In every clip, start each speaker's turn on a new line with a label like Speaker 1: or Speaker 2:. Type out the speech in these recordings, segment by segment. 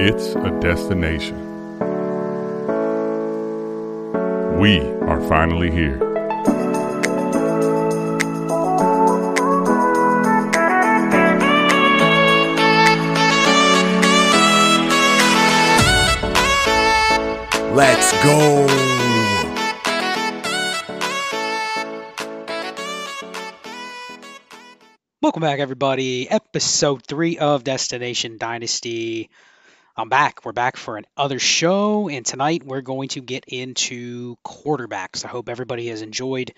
Speaker 1: It's a destination. We are finally here.
Speaker 2: Let's go.
Speaker 3: Welcome back, everybody. Episode three of Destination Dynasty. I'm back. We're back for another show, and tonight we're going to get into quarterbacks. I hope everybody has enjoyed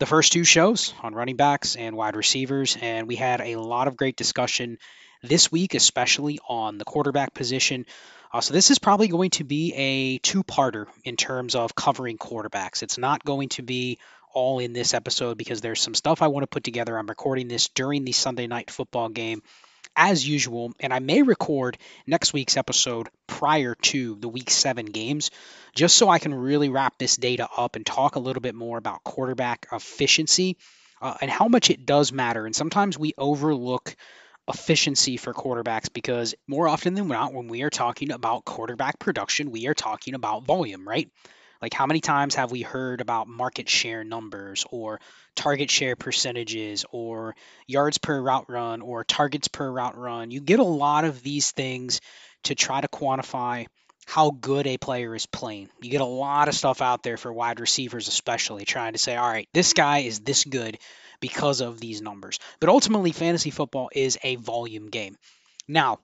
Speaker 3: the first two shows on running backs and wide receivers, and we had a lot of great discussion this week, especially on the quarterback position. Uh, so this is probably going to be a two-parter in terms of covering quarterbacks. It's not going to be all in this episode because there's some stuff I want to put together. I'm recording this during the Sunday night football game as usual, and I may record next week's episode prior to the week seven games, just so I can really wrap this data up and talk a little bit more about quarterback efficiency uh, and how much it does matter. And sometimes we overlook efficiency for quarterbacks because more often than not, when we are talking about quarterback production, we are talking about volume, right? Like, how many times have we heard about market share numbers or target share percentages or yards per route run or targets per route run? You get a lot of these things to try to quantify how good a player is playing. You get a lot of stuff out there for wide receivers, especially trying to say, all right, this guy is this good because of these numbers. But ultimately, fantasy football is a volume game. Now,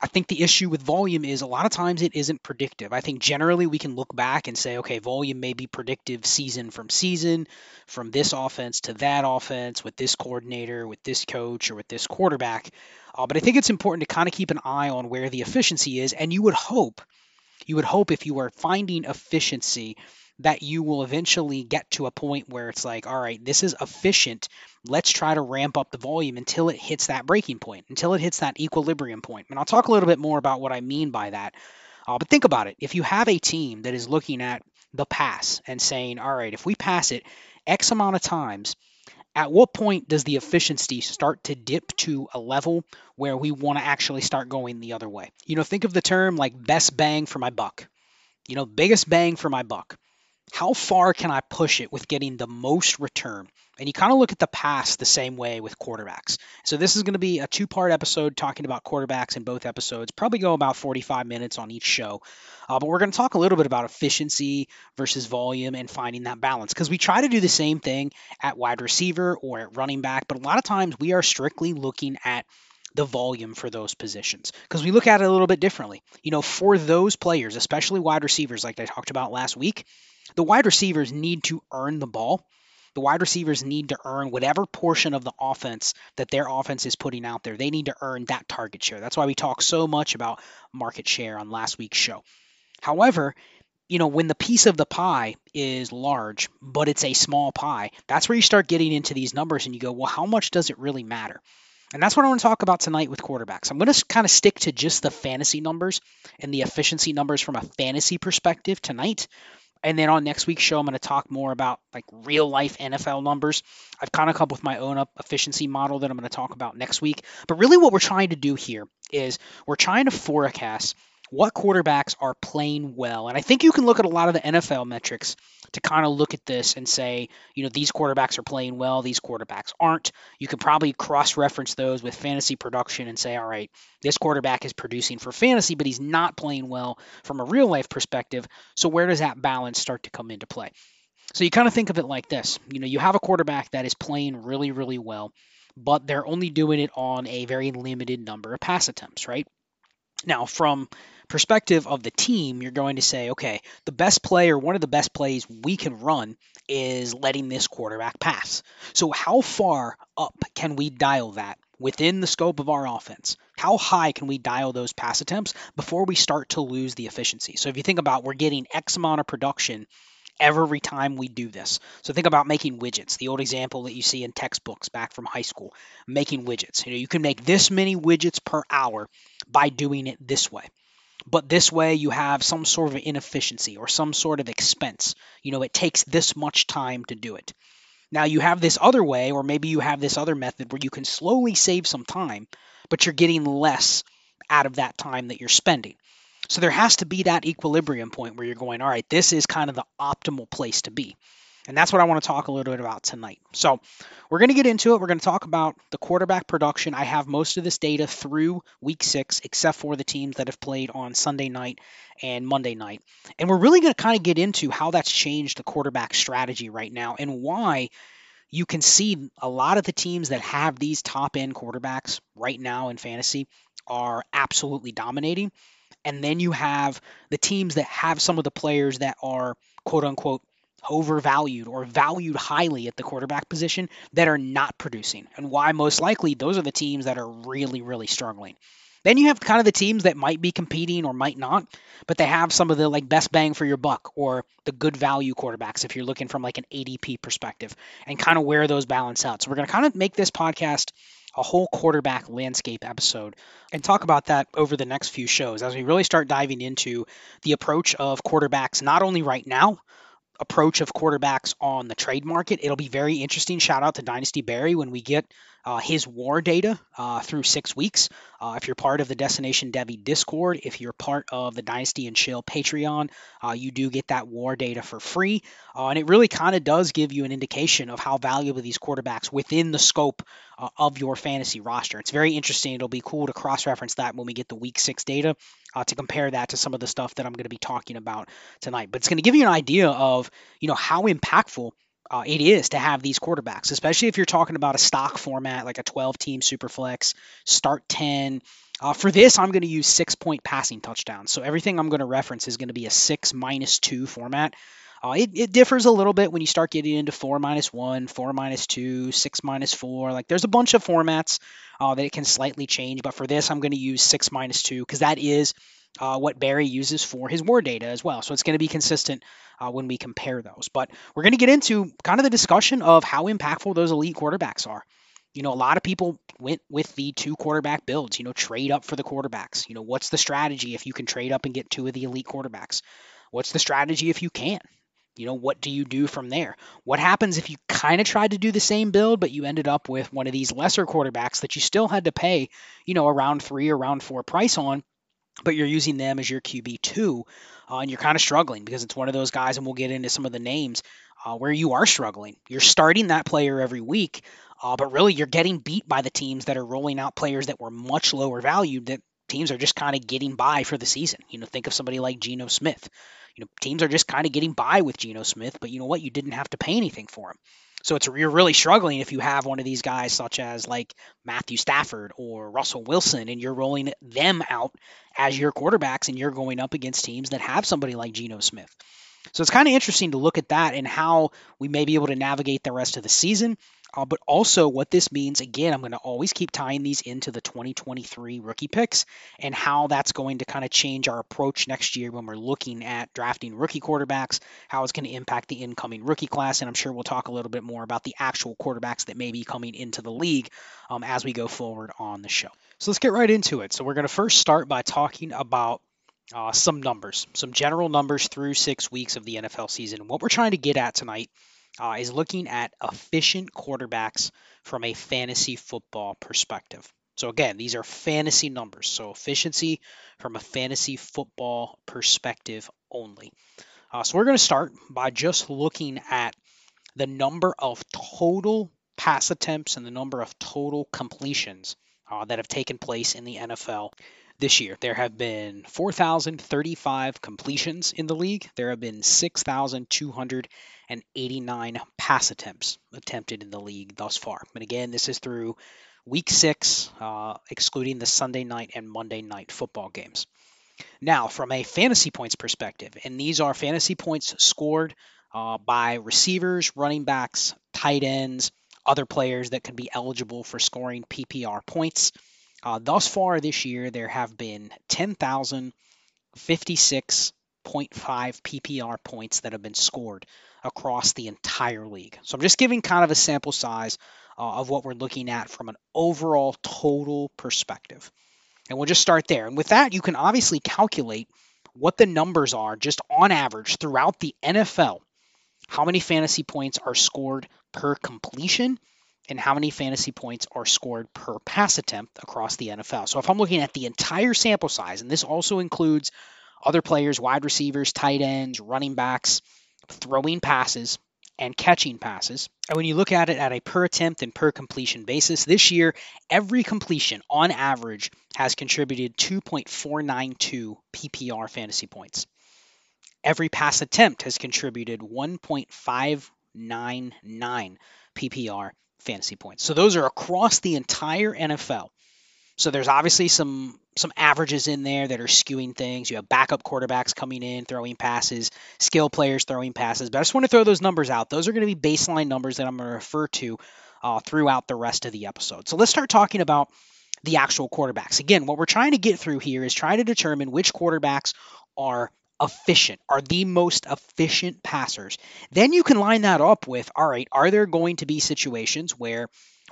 Speaker 3: I think the issue with volume is a lot of times it isn't predictive. I think generally we can look back and say, okay, volume may be predictive season from season, from this offense to that offense, with this coordinator, with this coach, or with this quarterback. Uh, but I think it's important to kind of keep an eye on where the efficiency is. And you would hope, you would hope if you are finding efficiency that you will eventually get to a point where it's like, all right, this is efficient. Let's try to ramp up the volume until it hits that breaking point, until it hits that equilibrium point. And I'll talk a little bit more about what I mean by that. Uh, but think about it. If you have a team that is looking at the pass and saying, all right, if we pass it X amount of times, at what point does the efficiency start to dip to a level where we want to actually start going the other way? You know, think of the term like best bang for my buck. You know, biggest bang for my buck how far can I push it with getting the most return? And you kind of look at the pass the same way with quarterbacks. So this is going to be a two-part episode talking about quarterbacks in both episodes. Probably go about 45 minutes on each show. Uh, but we're going to talk a little bit about efficiency versus volume and finding that balance because we try to do the same thing at wide receiver or at running back, but a lot of times we are strictly looking at the volume for those positions because we look at it a little bit differently. You know, for those players, especially wide receivers, like I talked about last week, the wide receivers need to earn the ball. The wide receivers need to earn whatever portion of the offense that their offense is putting out there. They need to earn that target share. That's why we talk so much about market share on last week's show. However, you know, when the piece of the pie is large, but it's a small pie, that's where you start getting into these numbers and you go, well, how much does it really matter? And that's what I want to talk about tonight with quarterbacks. I'm going to kind of stick to just the fantasy numbers and the efficiency numbers from a fantasy perspective tonight. And then on next week's show, I'm going to talk more about like real life NFL numbers. I've kind of come up with my own efficiency model that I'm going to talk about next week. But really, what we're trying to do here is we're trying to forecast what quarterbacks are playing well. And I think you can look at a lot of the NFL metrics to kind of look at this and say, you know, these quarterbacks are playing well, these quarterbacks aren't. You could probably cross reference those with fantasy production and say, all right, this quarterback is producing for fantasy, but he's not playing well from a real life perspective. So where does that balance start to come into play? So you kind of think of it like this you know, you have a quarterback that is playing really, really well, but they're only doing it on a very limited number of pass attempts, right? Now, from perspective of the team, you're going to say, okay, the best play or one of the best plays we can run is letting this quarterback pass. So, how far up can we dial that within the scope of our offense? How high can we dial those pass attempts before we start to lose the efficiency? So, if you think about we're getting X amount of production every time we do this. So think about making widgets. The old example that you see in textbooks back from high school, making widgets. You know, you can make this many widgets per hour by doing it this way but this way you have some sort of inefficiency or some sort of expense. You know, it takes this much time to do it. Now you have this other way, or maybe you have this other method where you can slowly save some time, but you're getting less out of that time that you're spending. So there has to be that equilibrium point where you're going, all right, this is kind of the optimal place to be. And that's what I want to talk a little bit about tonight. So we're going to get into it. We're going to talk about the quarterback production. I have most of this data through week six, except for the teams that have played on Sunday night and Monday night. And we're really going to kind of get into how that's changed the quarterback strategy right now and why you can see a lot of the teams that have these top end quarterbacks right now in fantasy are absolutely dominating. And then you have the teams that have some of the players that are quote unquote overvalued or valued highly at the quarterback position that are not producing. And why most likely those are the teams that are really, really struggling. Then you have kind of the teams that might be competing or might not, but they have some of the like best bang for your buck or the good value quarterbacks if you're looking from like an ADP perspective and kind of where those balance out. So we're going to kind of make this podcast a whole quarterback landscape episode and talk about that over the next few shows as we really start diving into the approach of quarterbacks not only right now approach of quarterbacks on the trade market. It'll be very interesting. Shout out to Dynasty Barry when we get uh, his war data uh, through six weeks. Uh, if you're part of the Destination Devi Discord, if you're part of the Dynasty and Chill Patreon, uh, you do get that war data for free. Uh, and it really kind of does give you an indication of how valuable these quarterbacks within the scope of your fantasy roster. It's very interesting. It'll be cool to cross reference that when we get the week six data to compare that to some of the stuff that I'm going to be talking about tonight. But it's going to give you an idea of, you know, how impactful uh, it is to have these quarterbacks, especially if you're talking about a stock format like a 12 team superflex, start 10. Uh, for this, I'm going to use six point passing touchdowns. So everything I'm going to reference is going to be a six minus two format. Uh, it, it differs a little bit when you start getting into four minus one, four minus two, six minus four. Like there's a bunch of formats uh, that it can slightly change. But for this, I'm going to use six minus two because that is uh, what Barry uses for his war data as well. So it's going to be consistent uh, when we compare those. But we're going to get into kind of the discussion of how impactful those elite quarterbacks are. You know, a lot of people went with the two quarterback builds, you know, trade up for the quarterbacks. You know, what's the strategy if you can trade up and get two of the elite quarterbacks? What's the strategy if you can't? You know, what do you do from there? What happens if you kind of tried to do the same build, but you ended up with one of these lesser quarterbacks that you still had to pay, you know, around three or around four price on, but you're using them as your QB2, uh, and you're kind of struggling because it's one of those guys, and we'll get into some of the names uh, where you are struggling. You're starting that player every week, uh, but really you're getting beat by the teams that are rolling out players that were much lower valued that teams are just kind of getting by for the season. You know, think of somebody like Geno Smith you know, teams are just kind of getting by with Geno Smith, but you know what? You didn't have to pay anything for him. So it's you're really struggling if you have one of these guys such as like Matthew Stafford or Russell Wilson, and you're rolling them out as your quarterbacks, and you're going up against teams that have somebody like Geno Smith. So it's kind of interesting to look at that and how we may be able to navigate the rest of the season. Uh, but also, what this means again, I'm going to always keep tying these into the 2023 rookie picks and how that's going to kind of change our approach next year when we're looking at drafting rookie quarterbacks, how it's going to impact the incoming rookie class. And I'm sure we'll talk a little bit more about the actual quarterbacks that may be coming into the league um, as we go forward on the show. So let's get right into it. So we're going to first start by talking about uh, some numbers, some general numbers through six weeks of the NFL season. What we're trying to get at tonight uh, is looking at efficient quarterbacks from a fantasy football perspective. So, again, these are fantasy numbers. So, efficiency from a fantasy football perspective only. Uh, so, we're going to start by just looking at the number of total pass attempts and the number of total completions uh, that have taken place in the NFL this year. There have been 4,035 completions in the league. There have been 6,289 pass attempts attempted in the league thus far. But again, this is through week six, uh, excluding the Sunday night and Monday night football games. Now, from a fantasy points perspective, and these are fantasy points scored uh, by receivers, running backs, tight ends, other players that could be eligible for scoring PPR points. Uh, thus far this year, there have been 10,056.5 PPR points that have been scored across the entire league. So I'm just giving kind of a sample size uh, of what we're looking at from an overall total perspective. And we'll just start there. And with that, you can obviously calculate what the numbers are just on average throughout the NFL. How many fantasy points are scored per completion and how many fantasy points are scored per pass attempt across the NFL. So if I'm looking at the entire sample size, and this also includes other players, wide receivers, tight ends, running backs, throwing passes, and catching passes. And when you look at it at a per attempt and per completion basis, this year, every completion on average has contributed 2.492 PPR fantasy points. Every pass attempt has contributed 1.599 PPR fantasy points. So those are across the entire NFL. So there's obviously some some averages in there that are skewing things. You have backup quarterbacks coming in, throwing passes, skill players throwing passes. But I just want to throw those numbers out. Those are going to be baseline numbers that I'm going to refer to uh, throughout the rest of the episode. So let's start talking about the actual quarterbacks. Again, what we're trying to get through here is trying to determine which quarterbacks are efficient, are the most efficient passers. Then you can line that up with all right, are there going to be situations where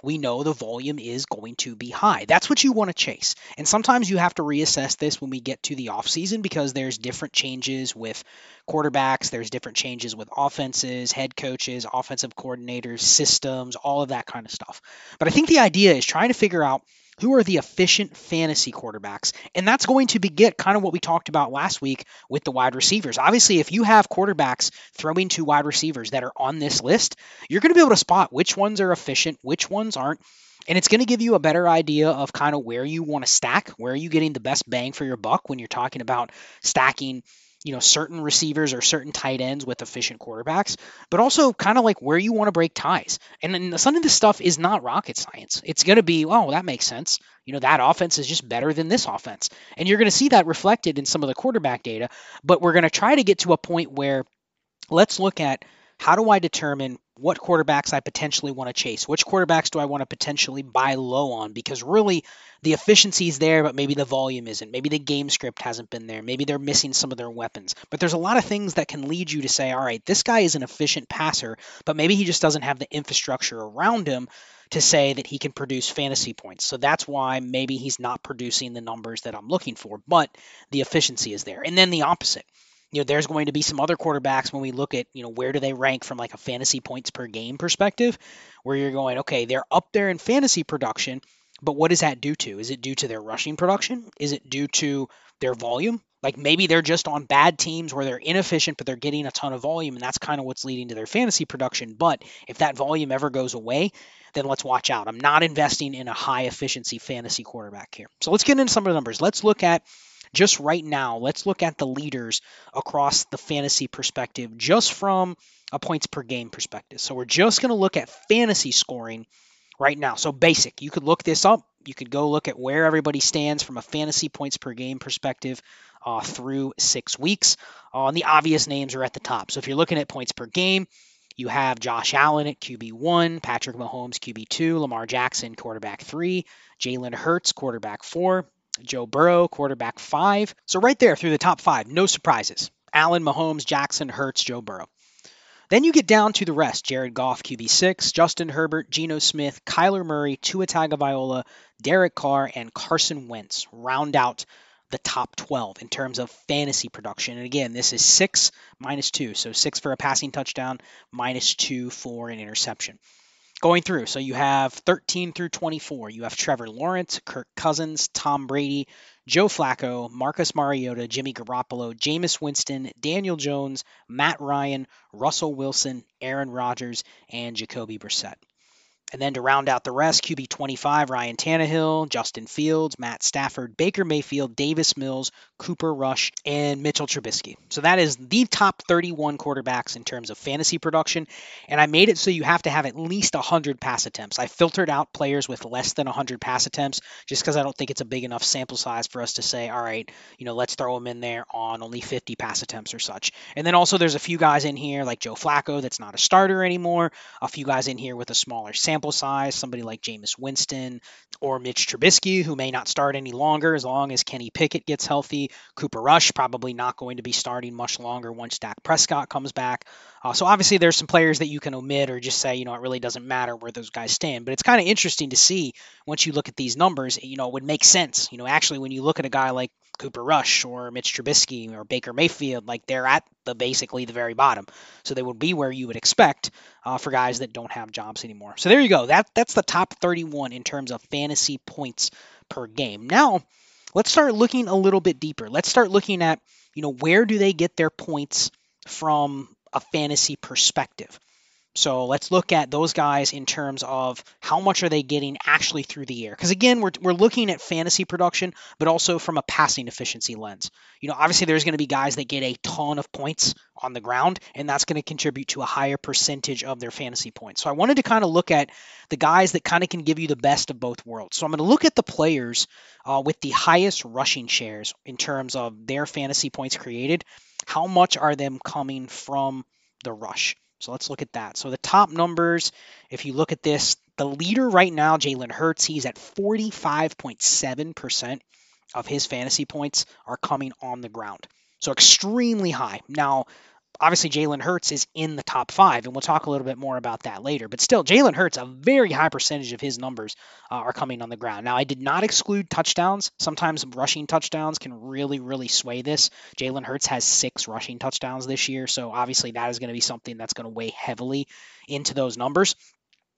Speaker 3: we know the volume is going to be high. That's what you want to chase. And sometimes you have to reassess this when we get to the offseason because there's different changes with quarterbacks, there's different changes with offenses, head coaches, offensive coordinators, systems, all of that kind of stuff. But I think the idea is trying to figure out who are the efficient fantasy quarterbacks? And that's going to be get kind of what we talked about last week with the wide receivers. Obviously, if you have quarterbacks throwing to wide receivers that are on this list, you're going to be able to spot which ones are efficient, which ones aren't. And it's going to give you a better idea of kind of where you want to stack, where are you getting the best bang for your buck when you're talking about stacking you know certain receivers or certain tight ends with efficient quarterbacks, but also kind of like where you want to break ties. And then some of this stuff is not rocket science. It's going to be, oh, that makes sense. You know, that offense is just better than this offense. And you're going to see that reflected in some of the quarterback data, but we're going to try to get to a point where let's look at how do I determine what quarterbacks I potentially want to chase? Which quarterbacks do I want to potentially buy low on? Because really, the efficiency is there, but maybe the volume isn't. Maybe the game script hasn't been there. Maybe they're missing some of their weapons. But there's a lot of things that can lead you to say, all right, this guy is an efficient passer, but maybe he just doesn't have the infrastructure around him to say that he can produce fantasy points. So that's why maybe he's not producing the numbers that I'm looking for, but the efficiency is there. And then the opposite you know, there's going to be some other quarterbacks when we look at, you know, where do they rank from like a fantasy points per game perspective, where you're going, okay, they're up there in fantasy production, but what is that due to? Is it due to their rushing production? Is it due to their volume? Like maybe they're just on bad teams where they're inefficient, but they're getting a ton of volume, and that's kind of what's leading to their fantasy production. But if that volume ever goes away, then let's watch out. I'm not investing in a high efficiency fantasy quarterback here. So let's get into some of the numbers. Let's look at just right now, let's look at the leaders across the fantasy perspective, just from a points per game perspective. So we're just going to look at fantasy scoring right now. So basic, you could look this up. You could go look at where everybody stands from a fantasy points per game perspective uh, through six weeks. Uh, and the obvious names are at the top. So if you're looking at points per game, you have Josh Allen at QB1, Patrick Mahomes QB2, Lamar Jackson quarterback 3, Jalen Hurts quarterback 4, Joe Burrow, quarterback five. So right there through the top five, no surprises. Allen, Mahomes, Jackson, Hurts, Joe Burrow. Then you get down to the rest: Jared Goff, QB six, Justin Herbert, Geno Smith, Kyler Murray, Tua Tagovailoa, Derek Carr, and Carson Wentz round out the top 12 in terms of fantasy production. And again, this is six minus two, so six for a passing touchdown, minus two for an interception going through. So you have 13 through 24. You have Trevor Lawrence, Kirk Cousins, Tom Brady, Joe Flacco, Marcus Mariota, Jimmy Garoppolo, Jameis Winston, Daniel Jones, Matt Ryan, Russell Wilson, Aaron Rodgers, and Jacoby Brissett. And then to round out the rest, QB 25, Ryan Tannehill, Justin Fields, Matt Stafford, Baker Mayfield, Davis Mills, Cooper Rush, and Mitchell Trubisky. So that is the top 31 quarterbacks in terms of fantasy production. And I made it so you have to have at least 100 pass attempts. I filtered out players with less than 100 pass attempts just because I don't think it's a big enough sample size for us to say, all right, you know, let's throw them in there on only 50 pass attempts or such. And then also there's a few guys in here like Joe Flacco that's not a starter anymore, a few guys in here with a smaller sample sample size, somebody like Jameis Winston or Mitch Trubisky, who may not start any longer as long as Kenny Pickett gets healthy. Cooper Rush probably not going to be starting much longer once Dak Prescott comes back. Uh, so obviously there's some players that you can omit or just say, you know, it really doesn't matter where those guys stand. But it's kind of interesting to see once you look at these numbers, you know, it would make sense. You know, actually when you look at a guy like Cooper Rush or Mitch Trubisky or Baker Mayfield, like they're at the basically the very bottom. So they would be where you would expect uh, for guys that don't have jobs anymore. So there you go. That that's the top 31 in terms of fantasy points per game. Now let's start looking a little bit deeper. Let's start looking at, you know, where do they get their points from a fantasy perspective? So let's look at those guys in terms of how much are they getting actually through the air. Because again, we're, we're looking at fantasy production, but also from a passing efficiency lens. You know, obviously there's going to be guys that get a ton of points on the ground, and that's going to contribute to a higher percentage of their fantasy points. So I wanted to kind of look at the guys that kind of can give you the best of both worlds. So I'm going to look at the players uh, with the highest rushing shares in terms of their fantasy points created. How much are them coming from the rush? So let's look at that. So the top numbers, if you look at this, the leader right now, Jalen Hurts, he's at 45.7% of his fantasy points are coming on the ground. So extremely high. Now, obviously Jalen Hurts is in the top five, and we'll talk a little bit more about that later. But still, Jalen Hurts, a very high percentage of his numbers uh, are coming on the ground. Now, I did not exclude touchdowns. Sometimes rushing touchdowns can really, really sway this. Jalen Hurts has six rushing touchdowns this year, so obviously that is going to be something that's going to weigh heavily into those numbers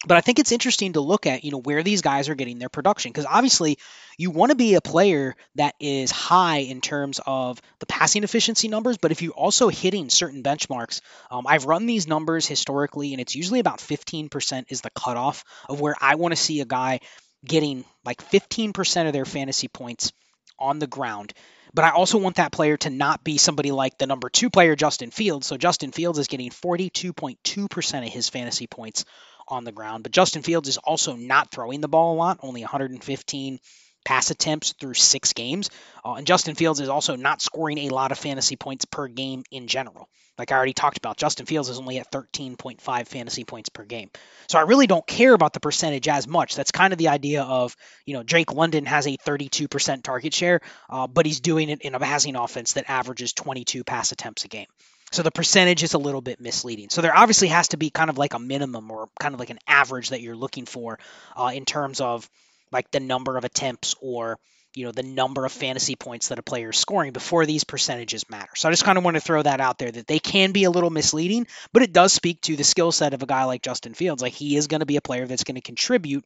Speaker 3: but I think it's interesting to look at, you know, where these guys are getting their production because obviously you want to be a player that is high in terms of the passing efficiency numbers, but if you're also hitting certain benchmarks, um, I've run these numbers historically, and it's usually about 15% is the cutoff of where I want to see a guy getting like 15% of their fantasy points on the ground. But I also want that player to not be somebody like the number two player, Justin Fields. So Justin Fields is getting 42.2% of his fantasy points on the ground. But Justin Fields is also not throwing the ball a lot, only 115 pass attempts through six games. Uh, and Justin Fields is also not scoring a lot of fantasy points per game in general. Like I already talked about, Justin Fields is only at 13.5 fantasy points per game. So I really don't care about the percentage as much. That's kind of the idea of, you know, Drake London has a 32% target share, uh, but he's doing it in a passing offense that averages 22 pass attempts a game. So the percentage is a little bit misleading. So there obviously has to be kind of like a minimum or kind of like an average that you're looking for uh, in terms of like the number of attempts or you know the number of fantasy points that a player is scoring before these percentages matter. So I just kind of want to throw that out there that they can be a little misleading, but it does speak to the skill set of a guy like Justin Fields. Like he is going to be a player that's going to contribute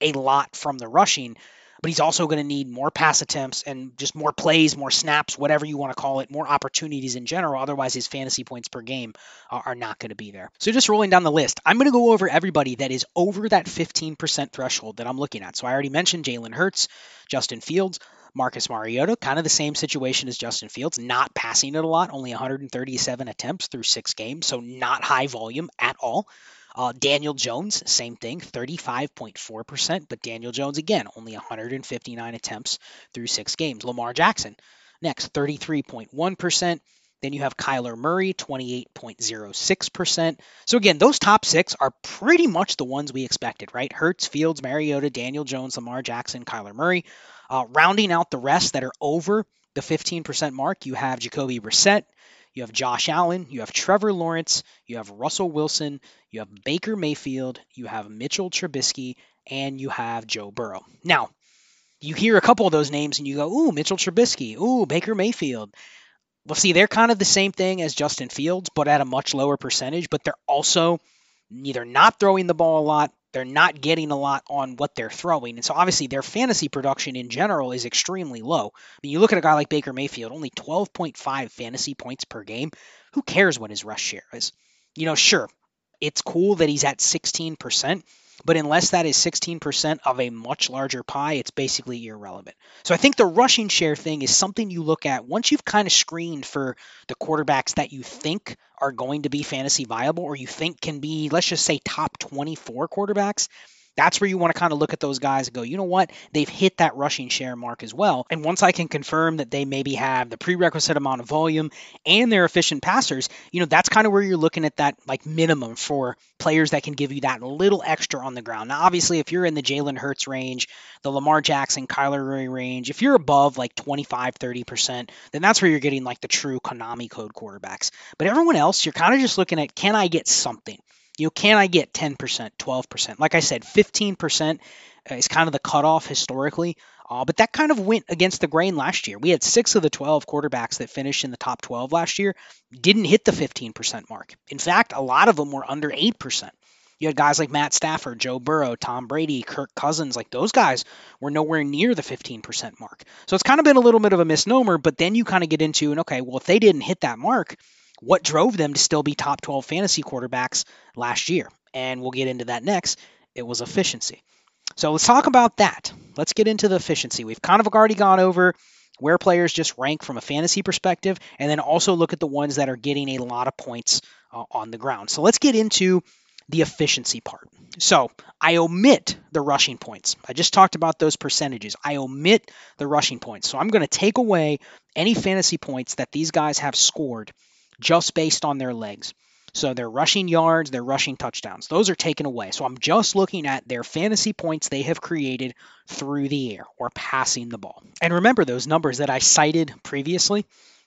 Speaker 3: a lot from the rushing but he's also going to need more pass attempts and just more plays, more snaps, whatever you want to call it, more opportunities in general. Otherwise, his fantasy points per game are not going to be there. So just rolling down the list, I'm going to go over everybody that is over that 15% threshold that I'm looking at. So I already mentioned Jalen Hurts, Justin Fields. Marcus Mariota, kind of the same situation as Justin Fields, not passing it a lot, only 137 attempts through six games, so not high volume at all. Uh, Daniel Jones, same thing, 35.4%, but Daniel Jones, again, only 159 attempts through six games. Lamar Jackson, next, 33.1%. Then you have Kyler Murray, 28.06%. So again, those top six are pretty much the ones we expected, right? Hurts, Fields, Mariota, Daniel Jones, Lamar Jackson, Kyler Murray. Uh, rounding out the rest that are over the 15% mark, you have Jacoby Brissett, you have Josh Allen, you have Trevor Lawrence, you have Russell Wilson, you have Baker Mayfield, you have Mitchell Trubisky, and you have Joe Burrow. Now, you hear a couple of those names and you go, ooh, Mitchell Trubisky, ooh, Baker Mayfield. Well, see, they're kind of the same thing as Justin Fields, but at a much lower percentage, but they're also neither not throwing the ball a lot they're not getting a lot on what they're throwing. And so obviously their fantasy production in general is extremely low. I mean, you look at a guy like Baker Mayfield, only 12.5 fantasy points per game. Who cares what his rush share is? You know, sure, it's cool that he's at 16%, but unless that is 16% of a much larger pie, it's basically irrelevant. So I think the rushing share thing is something you look at once you've kind of screened for the quarterbacks that you think are going to be fantasy viable or you think can be, let's just say, top 24 quarterbacks. That's where you want to kind of look at those guys and go, you know what? They've hit that rushing share mark as well. And once I can confirm that they maybe have the prerequisite amount of volume and they're efficient passers, you know, that's kind of where you're looking at that like minimum for players that can give you that little extra on the ground. Now, obviously, if you're in the Jalen Hurts range, the Lamar Jackson, Kyler Murray range, if you're above like 25, 30%, then that's where you're getting like the true Konami code quarterbacks. But everyone else, you're kind of just looking at can I get something? You know, can I get 10%, 12%? Like I said, 15% is kind of the cutoff historically. Uh, but that kind of went against the grain last year. We had six of the 12 quarterbacks that finished in the top 12 last year didn't hit the 15% mark. In fact, a lot of them were under 8%. You had guys like Matt Stafford, Joe Burrow, Tom Brady, Kirk Cousins, like those guys were nowhere near the 15% mark. So it's kind of been a little bit of a misnomer, but then you kind of get into and okay, well if they didn't hit that mark, what drove them to still be top 12 fantasy quarterbacks last year? And we'll get into that next. It was efficiency. So let's talk about that. Let's get into the efficiency. We've kind of already gone over where players just rank from a fantasy perspective, and then also look at the ones that are getting a lot of points uh, on the ground. So let's get into the efficiency part. So I omit the rushing points. I just talked about those percentages. I omit the rushing points. So I'm going to take away any fantasy points that these guys have scored just based on their legs. So their rushing yards, their rushing touchdowns, those are taken away. So I'm just looking at their fantasy points they have created through the air or passing the ball. And remember those numbers that I cited previously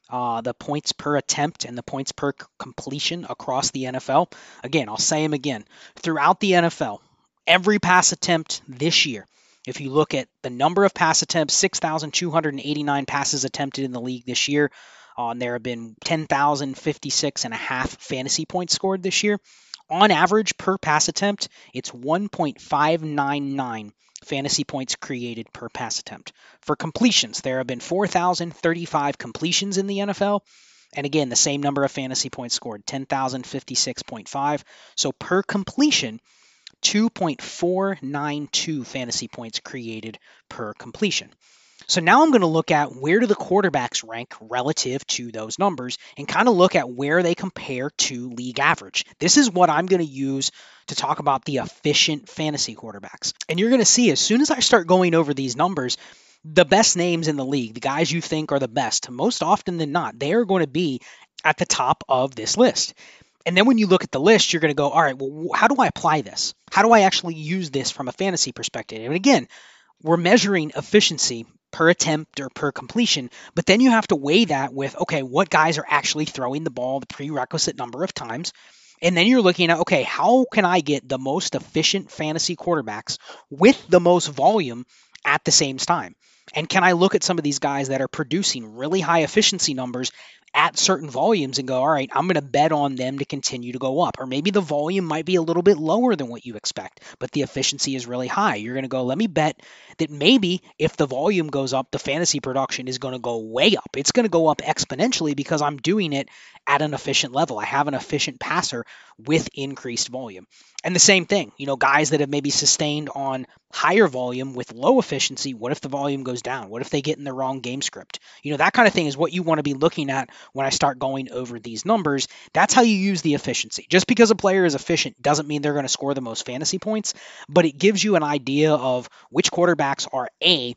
Speaker 3: uh, the points per attempt and the points per completion across the NFL. Again, I'll say them again. Throughout the NFL, every pass attempt this year, if you look at the number of pass attempts, 6,289 passes attempted in the league this year, and there have been 10,056 and a half fantasy points scored this year. On average, per pass attempt, it's 1.599 fantasy points created per pass attempt. For completions, there have been 4,035 completions in the NFL. And again, the same number of fantasy points scored, 10,056.5. So per completion, 2.492 fantasy points created per completion. So now I'm going to look at where do the quarterbacks rank relative to those numbers and kind of look at where they compare to league average. This is what I'm going to use to talk about the efficient fantasy quarterbacks. And you're going to see as soon as I start going over these numbers, the best names in the league, the guys you think are the best, most often than not, they are going to be at the top of this list. And then when you look at the list, you're going to go, all right, well, how do I apply this? How do I actually use this from a fantasy perspective? And again, we're measuring efficiency per attempt or per completion. But then you have to weigh that with, okay, what guys are actually throwing the ball the prerequisite number of times. And then you're looking at, okay, how can I get the most efficient fantasy quarterbacks with the most volume at the same time? And can I look at some of these guys that are producing really high efficiency numbers at certain volumes and go, all right, I'm going to bet on them to continue to go up. Or maybe the volume might be a little bit lower than what you expect, but the efficiency is really high. You're going to go, let me bet that maybe if the volume goes up, the fantasy production is going to go way up. It's going to go up exponentially because I'm doing it at an efficient level. I have an efficient passer with increased volume. And the same thing, you know, guys that have maybe sustained on higher volume with low efficiency, what if the volume goes down? What if they get in the wrong game script? You know, that kind of thing is what you want to be looking at when I start going over these numbers. That's how you use the efficiency. Just because a player is efficient doesn't mean they're going to score the most fantasy points, but it gives you an idea of which quarterbacks are A,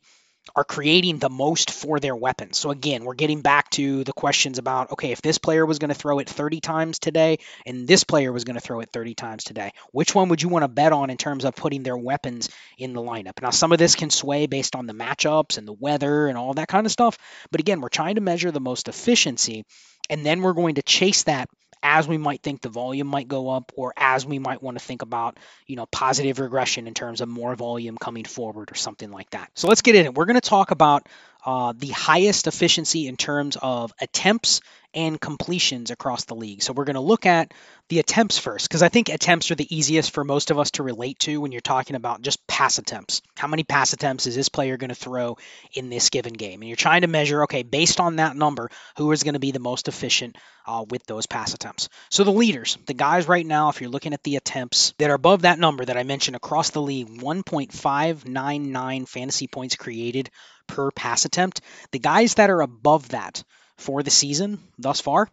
Speaker 3: are creating the most for their weapons. So again, we're getting back to the questions about okay, if this player was going to throw it 30 times today and this player was going to throw it 30 times today, which one would you want to bet on in terms of putting their weapons in the lineup? Now, some of this can sway based on the matchups and the weather and all that kind of stuff, but again, we're trying to measure the most efficiency and then we're going to chase that as we might think the volume might go up or as we might want to think about, you know, positive regression in terms of more volume coming forward or something like that. So let's get in it. We're going to talk about uh, the highest efficiency in terms of attempts and completions across the league. So we're going to look at the attempts first because I think attempts are the easiest for most of us to relate to when you're talking about just pass attempts. How many pass attempts is this player going to throw in this given game? And you're trying to measure, okay, based on that number, who is going to be the most efficient uh, with those pass attempts. So the leaders, the guys right now, if you're looking at the attempts that are above that number that I mentioned across the league, 1.599 fantasy points created per pass attempt. The guys that are above that for the season thus far,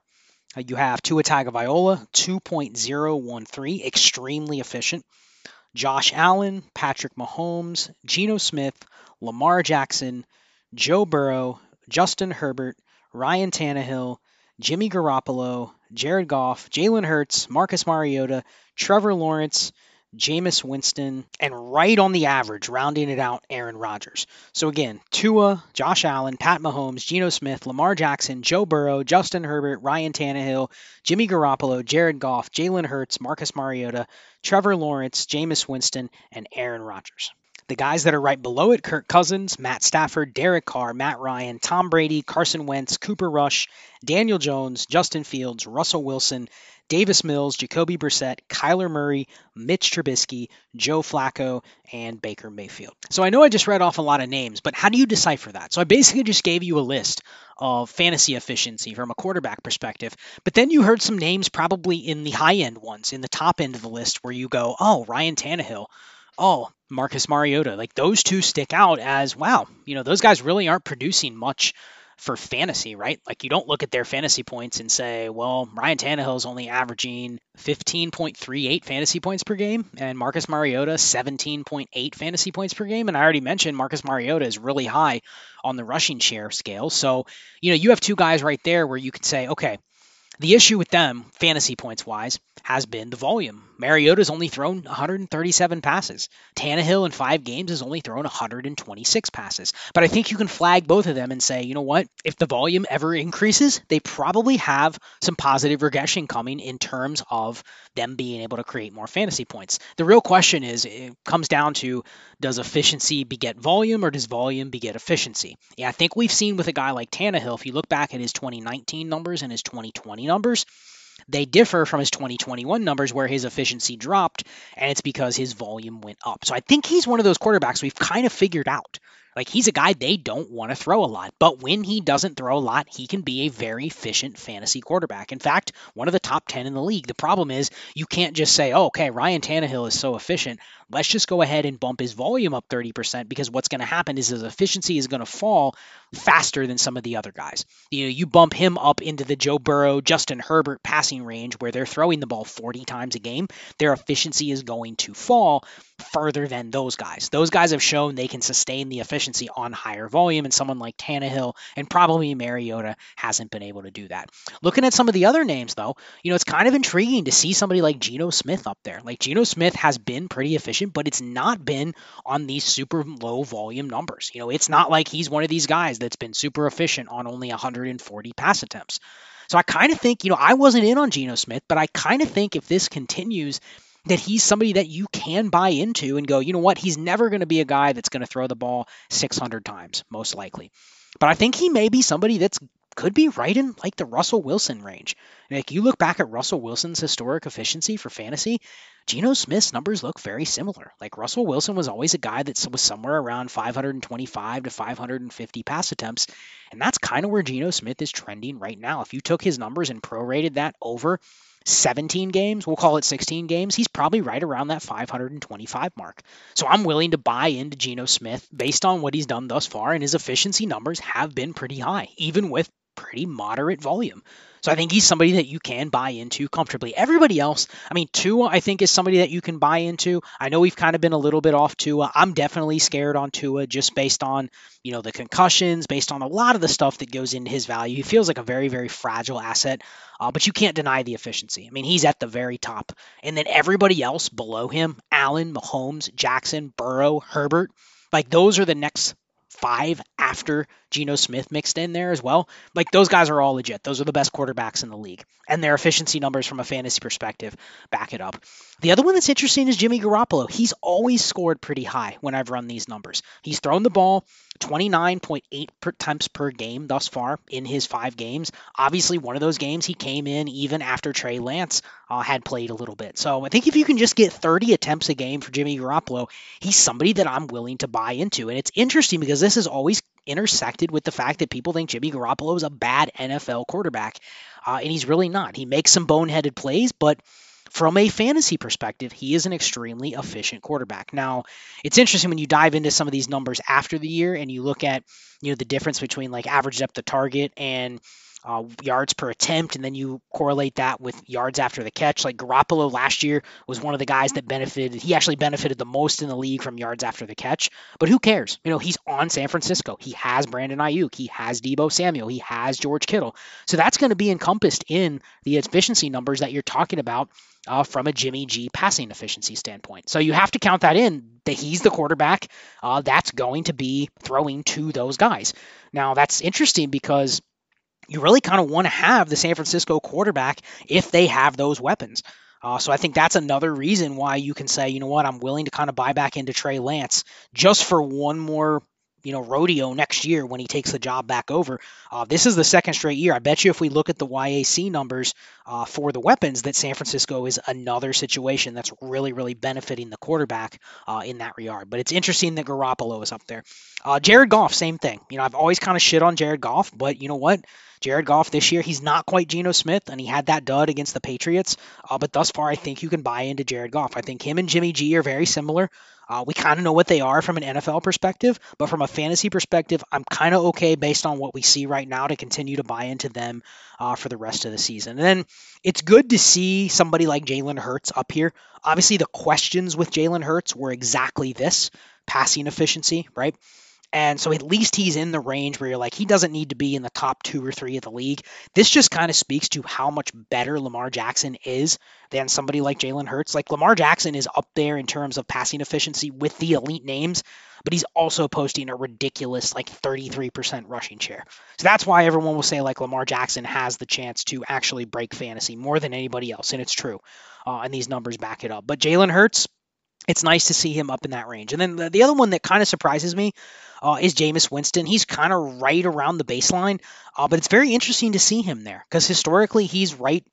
Speaker 3: uh, you have Tua Tagovailoa, 2.013, extremely efficient. Josh Allen, Patrick Mahomes, Geno Smith, Lamar Jackson, Joe Burrow, Justin Herbert, Ryan Tannehill, Jimmy Garoppolo, Jared Goff, Jalen Hurts, Marcus Mariota, Trevor Lawrence, Jameis Winston, and right on the average, rounding it out, Aaron Rodgers. So again, Tua, Josh Allen, Pat Mahomes, Geno Smith, Lamar Jackson, Joe Burrow, Justin Herbert, Ryan Tannehill, Jimmy Garoppolo, Jared Goff, Jalen Hurts, Marcus Mariota, Trevor Lawrence, Jameis Winston, and Aaron Rodgers. The guys that are right below it Kirk Cousins, Matt Stafford, Derek Carr, Matt Ryan, Tom Brady, Carson Wentz, Cooper Rush, Daniel Jones, Justin Fields, Russell Wilson, Davis Mills, Jacoby Brissett, Kyler Murray, Mitch Trubisky, Joe Flacco, and Baker Mayfield. So I know I just read off a lot of names, but how do you decipher that? So I basically just gave you a list of fantasy efficiency from a quarterback perspective, but then you heard some names probably in the high end ones, in the top end of the list, where you go, oh, Ryan Tannehill, oh, Marcus Mariota. Like those two stick out as wow, you know, those guys really aren't producing much for fantasy, right? Like you don't look at their fantasy points and say, well, Ryan Tannehill is only averaging 15.38 fantasy points per game, and Marcus Mariota 17.8 fantasy points per game. And I already mentioned Marcus Mariota is really high on the rushing share scale. So, you know, you have two guys right there where you could say, okay, the issue with them, fantasy points wise, has been the volume. Mariota's only thrown 137 passes. Tannehill in five games has only thrown 126 passes. But I think you can flag both of them and say, you know what? If the volume ever increases, they probably have some positive regression coming in terms of them being able to create more fantasy points. The real question is, it comes down to does efficiency beget volume or does volume beget efficiency? Yeah, I think we've seen with a guy like Tannehill, if you look back at his 2019 numbers and his 2020 numbers, they differ from his 2021 numbers where his efficiency dropped, and it's because his volume went up. So I think he's one of those quarterbacks we've kind of figured out. Like he's a guy they don't want to throw a lot, but when he doesn't throw a lot, he can be a very efficient fantasy quarterback. In fact, one of the top 10 in the league. The problem is you can't just say, oh, okay, Ryan Tannehill is so efficient. Let's just go ahead and bump his volume up 30% because what's going to happen is his efficiency is going to fall faster than some of the other guys. You know, you bump him up into the Joe Burrow, Justin Herbert passing range where they're throwing the ball 40 times a game, their efficiency is going to fall further than those guys. Those guys have shown they can sustain the efficiency on higher volume, and someone like Tannehill and probably Mariota hasn't been able to do that. Looking at some of the other names, though, you know, it's kind of intriguing to see somebody like Geno Smith up there. Like Geno Smith has been pretty efficient, but it's not been on these super low volume numbers. You know, it's not like he's one of these guys that's been super efficient on only 140 pass attempts. So I kind of think, you know, I wasn't in on Geno Smith, but I kind of think if this continues, that he's somebody that you can buy into and go, you know what, he's never going to be a guy that's going to throw the ball 600 times, most likely. But I think he may be somebody that's could be right in like the Russell Wilson range. like you look back at Russell Wilson's historic efficiency for fantasy, Geno Smith's numbers look very similar. Like Russell Wilson was always a guy that was somewhere around 525 to 550 pass attempts, and that's kind of where Geno Smith is trending right now. If you took his numbers and prorated that over 17 games, we'll call it 16 games, he's probably right around that 525 mark. So I'm willing to buy into Geno Smith based on what he's done thus far, and his efficiency numbers have been pretty high, even with pretty moderate volume. So I think he's somebody that you can buy into comfortably. Everybody else, I mean, Tua, I think is somebody that you can buy into. I know we've kind of been a little bit off Tua. I'm definitely scared on Tua just based on, you know, the concussions, based on a lot of the stuff that goes into his value. He feels like a very, very fragile asset, uh, but you can't deny the efficiency. I mean, he's at the very top. And then everybody else below him, Allen, Mahomes, Jackson, Burrow, Herbert, like those are the next five after Geno Smith mixed in there as well. Like those guys are all legit. Those are the best quarterbacks in the league. And their efficiency numbers from a fantasy perspective back it up. The other one that's interesting is Jimmy Garoppolo. He's always scored pretty high when I've run these numbers. He's thrown the ball 29.8 per times per game thus far in his five games. Obviously, one of those games he came in even after Trey Lance uh, had played a little bit. So I think if you can just get 30 attempts a game for Jimmy Garoppolo, he's somebody that I'm willing to buy into. And it's interesting because this is always intersected with the fact that people think Jimmy Garoppolo is a bad NFL quarterback, uh, and he's really not. He makes some boneheaded plays, but from a fantasy perspective, he is an extremely efficient quarterback. Now, it's interesting when you dive into some of these numbers after the year and you look at, you know, the difference between like average depth of target and uh, yards per attempt, and then you correlate that with yards after the catch. Like Garoppolo last year was one of the guys that benefited. He actually benefited the most in the league from yards after the catch. But who cares? You know, he's on San Francisco. He has Brandon Aiyuk. He has Deebo Samuel. He has George Kittle. So that's going to be encompassed in the efficiency numbers that you're talking about uh, from a Jimmy G passing efficiency standpoint. So you have to count that in that he's the quarterback uh, that's going to be throwing to those guys. Now that's interesting because you really kind of want to have the San Francisco quarterback if they have those weapons. Uh, so I think that's another reason why you can say, you know what, I'm willing to kind of buy back into Trey Lance just for one more you know, rodeo next year when he takes the job back over. Uh, this is the second straight year. I bet you if we look at the YAC numbers uh, for the weapons, that San Francisco is another situation that's really, really benefiting the quarterback uh, in that regard. But it's interesting that Garoppolo is up there. Uh, Jared Goff, same thing. You know, I've always kind of shit on Jared Goff, but you know what? Jared Goff this year, he's not quite Geno Smith, and he had that dud against the Patriots. Uh, but thus far, I think you can buy into Jared Goff. I think him and Jimmy G are very similar. Uh, we kind of know what they are from an NFL perspective, but from a fantasy perspective, I'm kind of okay based on what we see right now to continue to buy into them uh, for the rest of the season. And then it's good to see somebody like Jalen Hurts up here. Obviously, the questions with Jalen Hurts were exactly this passing efficiency, right? And so at least he's in the range where you're like, he doesn't need to be in the top two or three of the league. This just kind of speaks to how much better Lamar Jackson is than somebody like Jalen Hurts. Like Lamar Jackson is up there in terms of passing efficiency with the elite names, but he's also posting a ridiculous like 33% rushing share. So that's why everyone will say like Lamar Jackson has the chance to actually break fantasy more than anybody else. And it's true. Uh, and these numbers back it up. But Jalen Hurts, it's nice to see him up in that range. And then the, the other one that kind of surprises me uh, is Jameis Winston. He's kind of right around the baseline, uh, but it's very interesting to see him there because historically he's right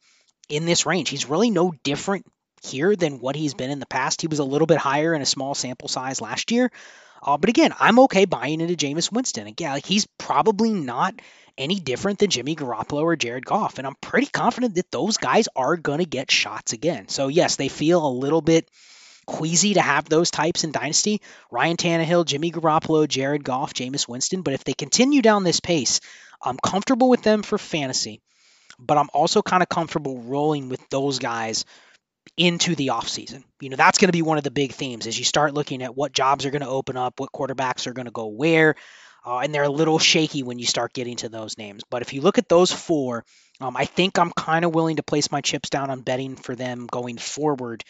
Speaker 3: in this range. He's really no different here than what he's been in the past. He was a little bit higher in a small sample size last year. Uh, but again, I'm okay buying into Jameis Winston. Again, like he's probably not any different than Jimmy Garoppolo or Jared Goff. And I'm pretty confident that those guys are going to get shots again. So, yes, they feel a little bit queasy to have those types in Dynasty. Ryan Tannehill, Jimmy Garoppolo, Jared Goff, Jameis Winston. But if they continue down this pace, I'm comfortable with them for fantasy. But I'm also kind of comfortable rolling with those guys into the offseason. You know, that's going to be one of the big themes as you start looking at what jobs are going to open up, what quarterbacks are going to go where. Uh, and they're a little shaky when you start getting to those names. But if you look at those four, um, I think I'm kind of willing to place my chips down on betting for them going forward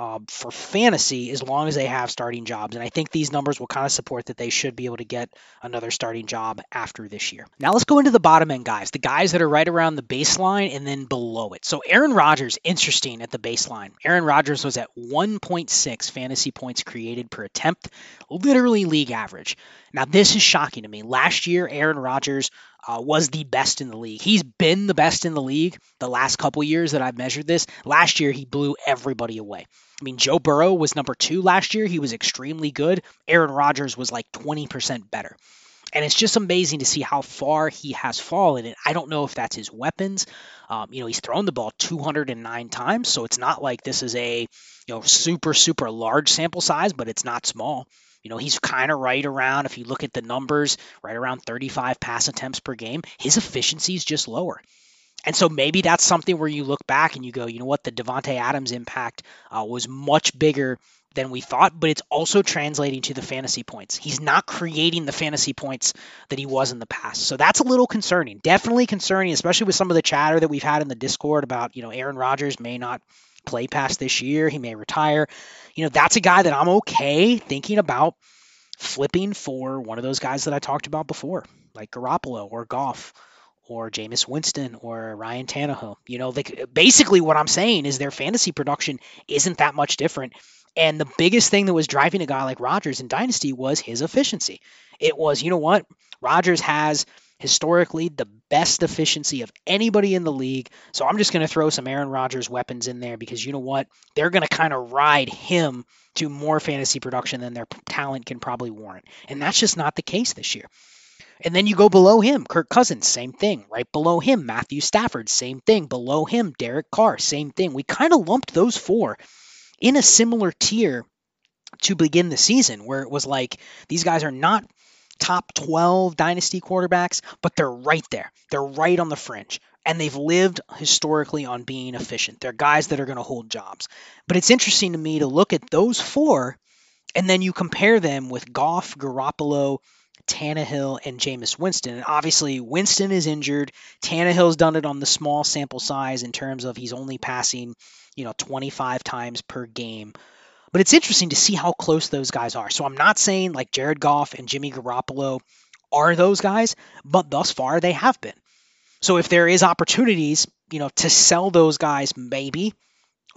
Speaker 3: uh, for fantasy as long as they have starting jobs. And I think these numbers will kind of support that they should be able to get another starting job after this year. Now let's go into the bottom end guys, the guys that are right around the baseline and then below it. So Aaron Rodgers, interesting at the baseline. Aaron Rodgers was at 1.6 fantasy points created per attempt, literally league average. Now this is shocking to me. Last year, Aaron Rodgers uh, was the best in the league. He's been the best in the league the last couple years that I've measured this. Last year, he blew everybody away. I mean, Joe Burrow was number two last year. He was extremely good. Aaron Rodgers was like 20% better. And it's just amazing to see how far he has fallen. And I don't know if that's his weapons. Um, you know, he's thrown the ball 209 times, so it's not like this is a you know super super large sample size, but it's not small. You know, he's kind of right around, if you look at the numbers, right around 35 pass attempts per game. His efficiency is just lower. And so maybe that's something where you look back and you go, you know what, the Davante Adams impact uh, was much bigger than we thought, but it's also translating to the fantasy points. He's not creating the fantasy points that he was in the past. So that's a little concerning. Definitely concerning, especially with some of the chatter that we've had in the Discord about, you know, Aaron Rodgers may not play past this year. He may retire. You know, that's a guy that I'm okay thinking about flipping for one of those guys that I talked about before, like Garoppolo or Goff or Jameis Winston or Ryan Tannehill. You know, like basically what I'm saying is their fantasy production isn't that much different. And the biggest thing that was driving a guy like Rodgers in Dynasty was his efficiency. It was, you know what? Rodgers has historically the best efficiency of anybody in the league. So I'm just going to throw some Aaron Rodgers weapons in there because you know what? They're going to kind of ride him to more fantasy production than their talent can probably warrant. And that's just not the case this year. And then you go below him, Kirk Cousins, same thing. Right below him, Matthew Stafford, same thing. Below him, Derek Carr, same thing. We kind of lumped those four in a similar tier to begin the season, where it was like these guys are not top 12 dynasty quarterbacks, but they're right there. They're right on the fringe. And they've lived historically on being efficient. They're guys that are going to hold jobs. But it's interesting to me to look at those four and then you compare them with Goff, Garoppolo, Tannehill, and Jameis Winston. And obviously, Winston is injured. Tannehill's done it on the small sample size in terms of he's only passing, you know, 25 times per game. But it's interesting to see how close those guys are. So I'm not saying like Jared Goff and Jimmy Garoppolo are those guys, but thus far they have been. So if there is opportunities, you know, to sell those guys maybe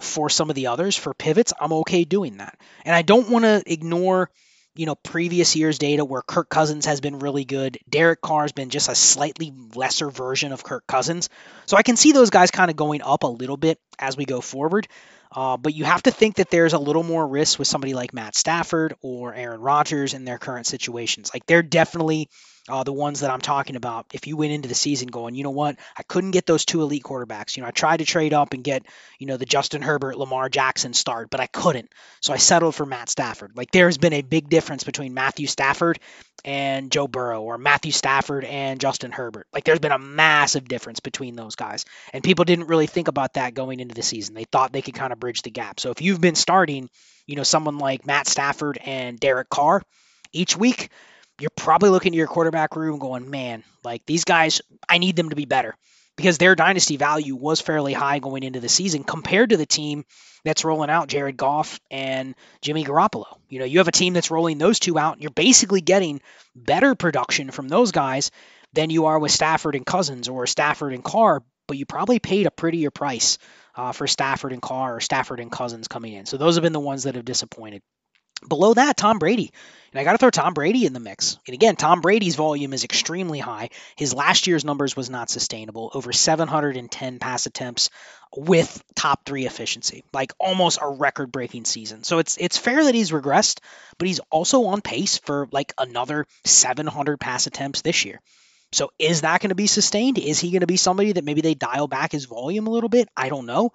Speaker 3: for some of the others for pivots, I'm okay doing that. And I don't want to ignore you know, previous year's data where Kirk Cousins has been really good. Derek Carr has been just a slightly lesser version of Kirk Cousins. So I can see those guys kind of going up a little bit as we go forward. Uh, but you have to think that there's a little more risk with somebody like Matt Stafford or Aaron Rodgers in their current situations. Like they're definitely uh, the ones that I'm talking about, if you went into the season going, you know what, I couldn't get those two elite quarterbacks. You know, I tried to trade up and get, you know, the Justin Herbert, Lamar Jackson start, but I couldn't. So I settled for Matt Stafford. Like there's been a big difference between Matthew Stafford and Joe Burrow or Matthew Stafford and Justin Herbert. Like there's been a massive difference between those guys. And people didn't really think about that going into the season. They thought they could kind of bridge the gap. So if you've been starting, you know, someone like Matt Stafford and Derek Carr each week, you're probably looking to your quarterback room going, man, like these guys, I need them to be better because their dynasty value was fairly high going into the season compared to the team that's rolling out Jared Goff and Jimmy Garoppolo. You know, you have a team that's rolling those two out, and you're basically getting better production from those guys than you are with Stafford and Cousins or Stafford and Carr, but you probably paid a prettier price uh, for Stafford and Carr or Stafford and Cousins coming in. So those have been the ones that have disappointed. Below that, Tom Brady. And I got to throw Tom Brady in the mix. And again, Tom Brady's volume is extremely high. His last year's numbers was not sustainable. Over 710 pass attempts with top three efficiency, like almost a record breaking season. So it's it's fair that he's regressed, but he's also on pace for like another 700 pass attempts this year. So is that going to be sustained? Is he going to be somebody that maybe they dial back his volume a little bit? I don't know.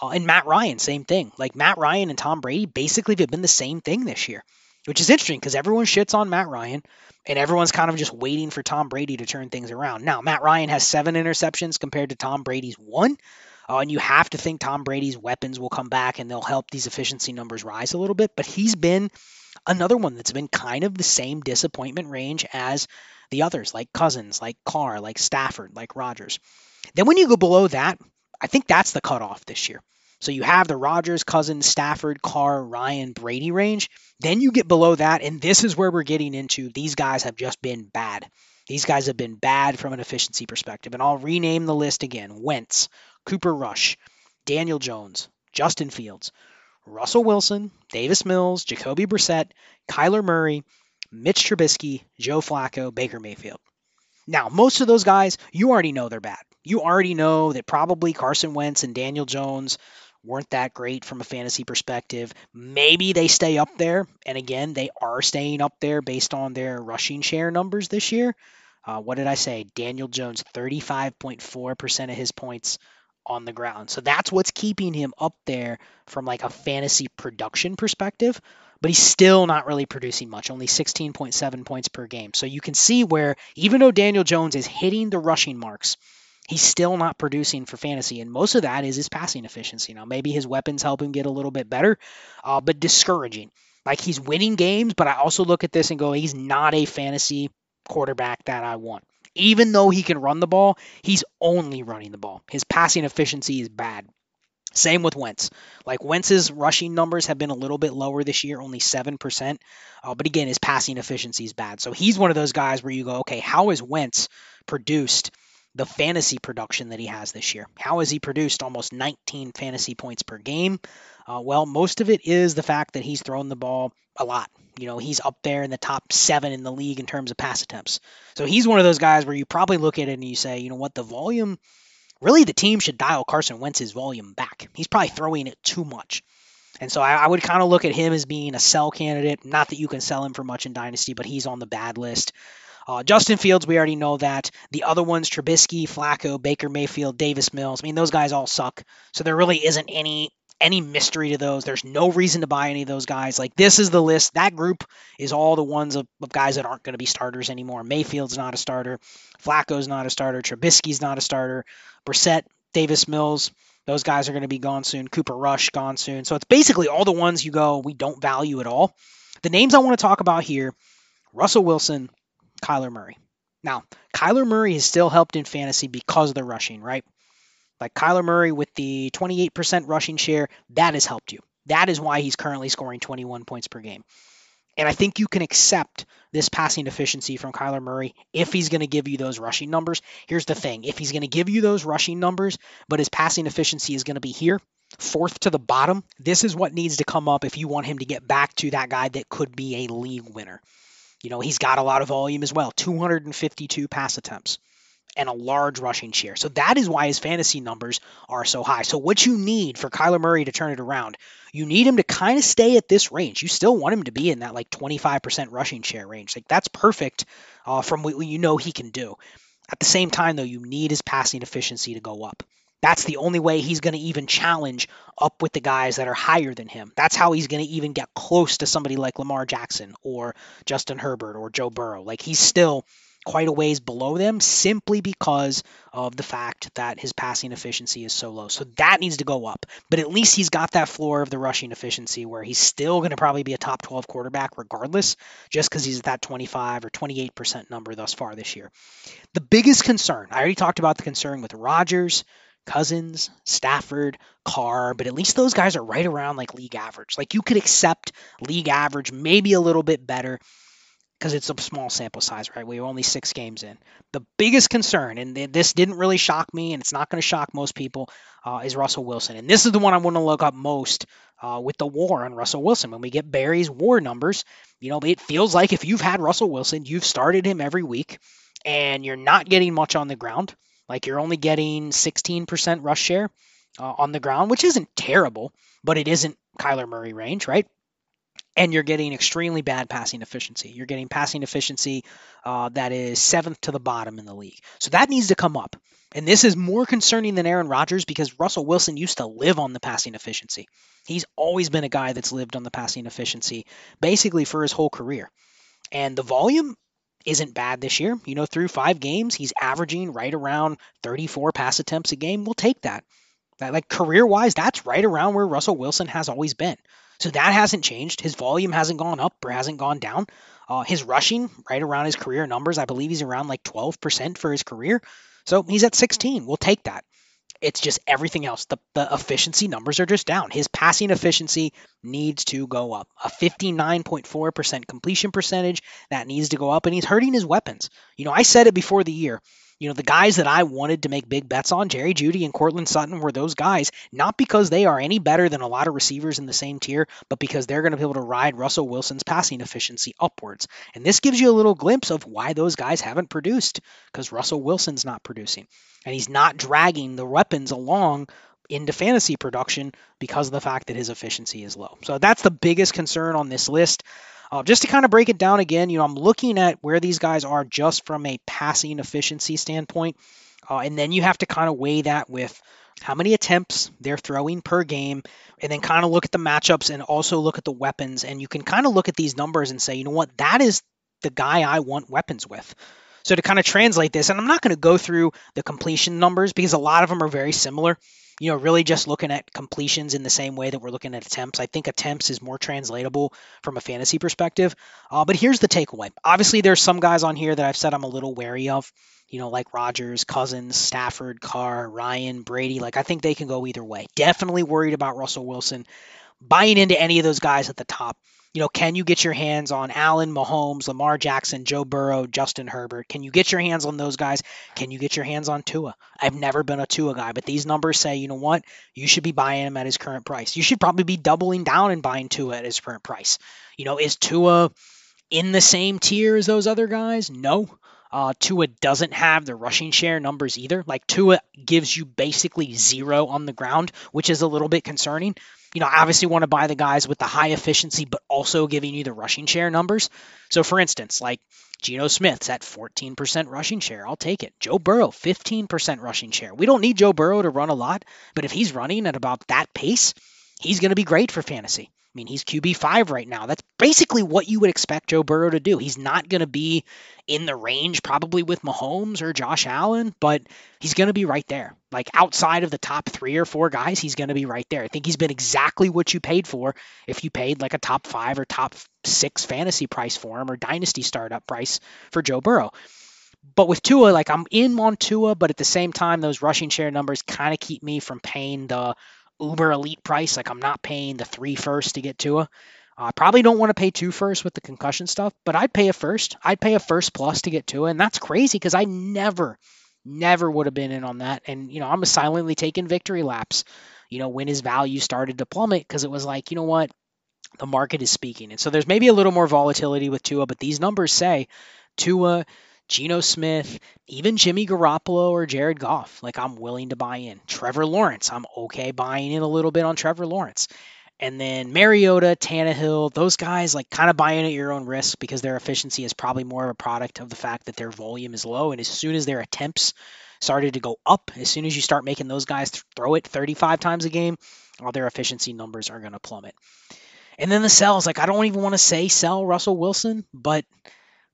Speaker 3: Uh, and Matt Ryan, same thing. Like Matt Ryan and Tom Brady basically have been the same thing this year, which is interesting because everyone shits on Matt Ryan and everyone's kind of just waiting for Tom Brady to turn things around. Now, Matt Ryan has seven interceptions compared to Tom Brady's one. Uh, and you have to think Tom Brady's weapons will come back and they'll help these efficiency numbers rise a little bit. But he's been another one that's been kind of the same disappointment range as the others, like Cousins, like Carr, like Stafford, like Rodgers. Then when you go below that, I think that's the cutoff this year. So you have the Rodgers, Cousins, Stafford, Carr, Ryan, Brady range. Then you get below that, and this is where we're getting into these guys have just been bad. These guys have been bad from an efficiency perspective. And I'll rename the list again Wentz, Cooper Rush, Daniel Jones, Justin Fields, Russell Wilson, Davis Mills, Jacoby Brissett, Kyler Murray, Mitch Trubisky, Joe Flacco, Baker Mayfield. Now, most of those guys, you already know they're bad. You already know that probably Carson Wentz and Daniel Jones weren't that great from a fantasy perspective. Maybe they stay up there. And again, they are staying up there based on their rushing share numbers this year. Uh, what did I say? Daniel Jones, 35.4% of his points on the ground. So that's what's keeping him up there from like a fantasy production perspective but he's still not really producing much, only 16.7 points per game. So you can see where even though Daniel Jones is hitting the rushing marks, he's still not producing for fantasy. And most of that is his passing efficiency. Now, maybe his weapons help him get a little bit better, uh, but discouraging. Like he's winning games, but I also look at this and go, he's not a fantasy quarterback that I want. Even though he can run the ball, he's only running the ball. His passing efficiency is bad. Same with Wentz. Like Wentz's rushing numbers have been a little bit lower this year, only 7%. Uh, but again, his passing efficiency is bad. So he's one of those guys where you go, okay, how has Wentz produced the fantasy production that he has this year? How has he produced almost 19 fantasy points per game? Uh, well, most of it is the fact that he's thrown the ball a lot. You know, he's up there in the top seven in the league in terms of pass attempts. So he's one of those guys where you probably look at it and you say, you know what, the volume really the team should dial Carson Wentz's volume back. He's probably throwing it too much. And so I, I would kind of look at him as being a sell candidate. Not that you can sell him for much in Dynasty, but he's on the bad list. Uh, Justin Fields, we already know that. The other ones, Trubisky, Flacco, Baker Mayfield, Davis Mills. I mean, those guys all suck. So there really isn't any any mystery to those. There's no reason to buy any of those guys. Like this is the list. That group is all the ones of, of guys that aren't going to be starters anymore. Mayfield's not a starter. Flacco's not a starter. Trubisky's not a starter. Brissett, Davis Mills, those guys are going to be gone soon. Cooper Rush gone soon. So it's basically all the ones you go we don't value at all. The names I want to talk about here: Russell Wilson, Kyler Murray. Now, Kyler Murray has still helped in fantasy because of the rushing, right? Like Kyler Murray with the 28% rushing share, that has helped you. That is why he's currently scoring 21 points per game. And I think you can accept this passing efficiency from Kyler Murray if he's going to give you those rushing numbers. Here's the thing if he's going to give you those rushing numbers, but his passing efficiency is going to be here, fourth to the bottom, this is what needs to come up if you want him to get back to that guy that could be a league winner. You know, he's got a lot of volume as well 252 pass attempts and a large rushing share. So that is why his fantasy numbers are so high. So what you need for Kyler Murray to turn it around, you need him to kind of stay at this range. You still want him to be in that like 25% rushing share range. Like that's perfect uh, from what you know he can do. At the same time, though, you need his passing efficiency to go up. That's the only way he's going to even challenge up with the guys that are higher than him. That's how he's going to even get close to somebody like Lamar Jackson or Justin Herbert or Joe Burrow. Like he's still quite a ways below them simply because of the fact that his passing efficiency is so low. So that needs to go up. But at least he's got that floor of the rushing efficiency where he's still going to probably be a top 12 quarterback regardless, just because he's at that 25 or 28% number thus far this year. The biggest concern, I already talked about the concern with Rodgers. Cousins, Stafford, Carr, but at least those guys are right around like league average. Like you could accept league average, maybe a little bit better because it's a small sample size, right? We are only six games in. The biggest concern, and this didn't really shock me, and it's not going to shock most people, uh, is Russell Wilson. And this is the one I want to look up most uh, with the war on Russell Wilson. When we get Barry's war numbers, you know, it feels like if you've had Russell Wilson, you've started him every week, and you're not getting much on the ground. Like you're only getting 16% rush share uh, on the ground, which isn't terrible, but it isn't Kyler Murray range, right? And you're getting extremely bad passing efficiency. You're getting passing efficiency uh, that is seventh to the bottom in the league. So that needs to come up. And this is more concerning than Aaron Rodgers because Russell Wilson used to live on the passing efficiency. He's always been a guy that's lived on the passing efficiency basically for his whole career. And the volume isn't bad this year. You know, through five games, he's averaging right around 34 pass attempts a game. We'll take that. That like career wise, that's right around where Russell Wilson has always been. So that hasn't changed. His volume hasn't gone up or hasn't gone down. Uh, his rushing, right around his career numbers, I believe he's around like 12% for his career. So he's at 16. We'll take that. It's just everything else. The, the efficiency numbers are just down. His passing efficiency needs to go up. A 59.4% completion percentage, that needs to go up, and he's hurting his weapons. You know, I said it before the year. You know, the guys that I wanted to make big bets on, Jerry Jeudy and Courtland Sutton, were those guys, not because they are any better than a lot of receivers in the same tier, but because they're going to be able to ride Russell Wilson's passing efficiency upwards. And this gives you a little glimpse of why those guys haven't produced, because Russell Wilson's not producing. And he's not dragging the weapons along into fantasy production because of the fact that his efficiency is low. So that's the biggest concern on this list. Uh, just to kind of break it down again, you know, I'm looking at where these guys are just from a passing efficiency standpoint, uh, and then you have to kind of weigh that with how many attempts they're throwing per game, and then kind of look at the matchups and also look at the weapons, and you can kind of look at these numbers and say, you know what, that is the guy I want weapons with. So to kind of translate this, and I'm not going to go through the completion numbers because a lot of them are very similar you know, really just looking at completions in the same way that we're looking at attempts. I think attempts is more translatable from a fantasy perspective. Uh, but here's the takeaway. Obviously, there's some guys on here that I've said I'm a little wary of, you know, like Rodgers, Cousins, Stafford, Carr, Ryan, Brady. Like, I think they can go either way. Definitely worried about Russell Wilson. Buying into any of those guys at the top you know, can you get your hands on Allen, Mahomes, Lamar Jackson, Joe Burrow, Justin Herbert? Can you get your hands on those guys? Can you get your hands on Tua? I've never been a Tua guy, but these numbers say, you know what? You should be buying him at his current price. You should probably be doubling down and buying Tua at his current price. You know, is Tua in the same tier as those other guys? No. Uh, Tua doesn't have the rushing share numbers either. Like Tua gives you basically zero on the ground, which is a little bit concerning you know, obviously want to buy the guys with the high efficiency, but also giving you the rushing share numbers. So, for instance, like Geno Smith's at 14% rushing share. I'll take it. Joe Burrow, 15% rushing share. We don't need Joe Burrow to run a lot, but if he's running at about that pace, he's going to be great for fantasy. I mean, he's QB5 right now. That's basically what you would expect Joe Burrow to do. He's not going to be in the range probably with Mahomes or Josh Allen, but he's going to be right there. Like outside of the top three or four guys, he's going to be right there. I think he's been exactly what you paid for if you paid like a top five or top six fantasy price for him or dynasty startup price for Joe Burrow. But with Tua, like I'm in on Tua, but at the same time, those rushing share numbers kind of keep me from paying the uber elite price. Like I'm not paying the three first to get Tua. I probably don't want to pay two first with the concussion stuff, but I'd pay a first. I'd pay a first plus to get Tua, and that's crazy because I never, never would have been in on that. And you know, I'm silently taking victory laps. you know, when his value started to plummet because it was like, you know what, the market is speaking. And so there's maybe a little more volatility with Tua, but these numbers say Tua, Geno Smith, even Jimmy Garoppolo or Jared Goff, like I'm willing to buy in. Trevor Lawrence, I'm okay buying in a little bit on Trevor Lawrence. And then Mariota, Tannehill, those guys like kind of buy in at your own risk because their efficiency is probably more of a product of the fact that their volume is low. And as soon as their attempts started to go up, as soon as you start making those guys throw it 35 times a game, all their efficiency numbers are going to plummet. And then the sells, like I don't even want to say sell Russell Wilson, but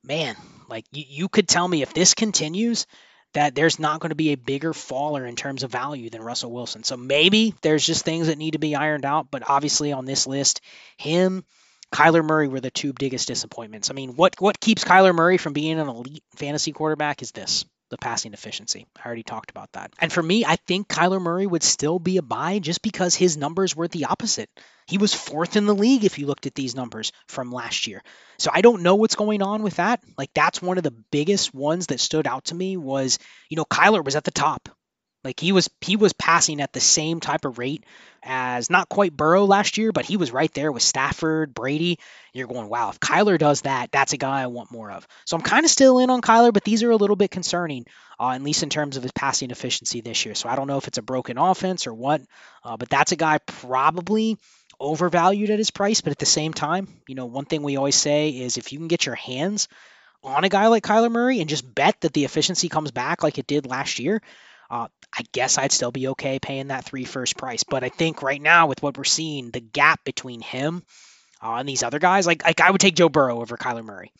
Speaker 3: man, like you, you could tell me if this continues that there's not going to be a bigger faller in terms of value than Russell Wilson. So maybe there's just things that need to be ironed out, but obviously on this list, him, Kyler Murray were the two biggest disappointments. I mean, what what keeps Kyler Murray from being an elite fantasy quarterback is this the passing efficiency. I already talked about that. And for me, I think Kyler Murray would still be a buy just because his numbers were the opposite. He was fourth in the league if you looked at these numbers from last year. So I don't know what's going on with that. Like that's one of the biggest ones that stood out to me was, you know, Kyler was at the top. Like he was he was passing at the same type of rate as not quite Burrow last year, but he was right there with Stafford, Brady. You're going, wow, if Kyler does that, that's a guy I want more of. So I'm kind of still in on Kyler, but these are a little bit concerning, uh, at least in terms of his passing efficiency this year. So I don't know if it's a broken offense or what, uh, but that's a guy probably overvalued at his price. But at the same time, you know, one thing we always say is if you can get your hands on a guy like Kyler Murray and just bet that the efficiency comes back like it did last year, uh, I guess I'd still be okay paying that three first price. But I think right now with what we're seeing, the gap between him uh, and these other guys, like like I would take Joe Burrow over Kyler Murray.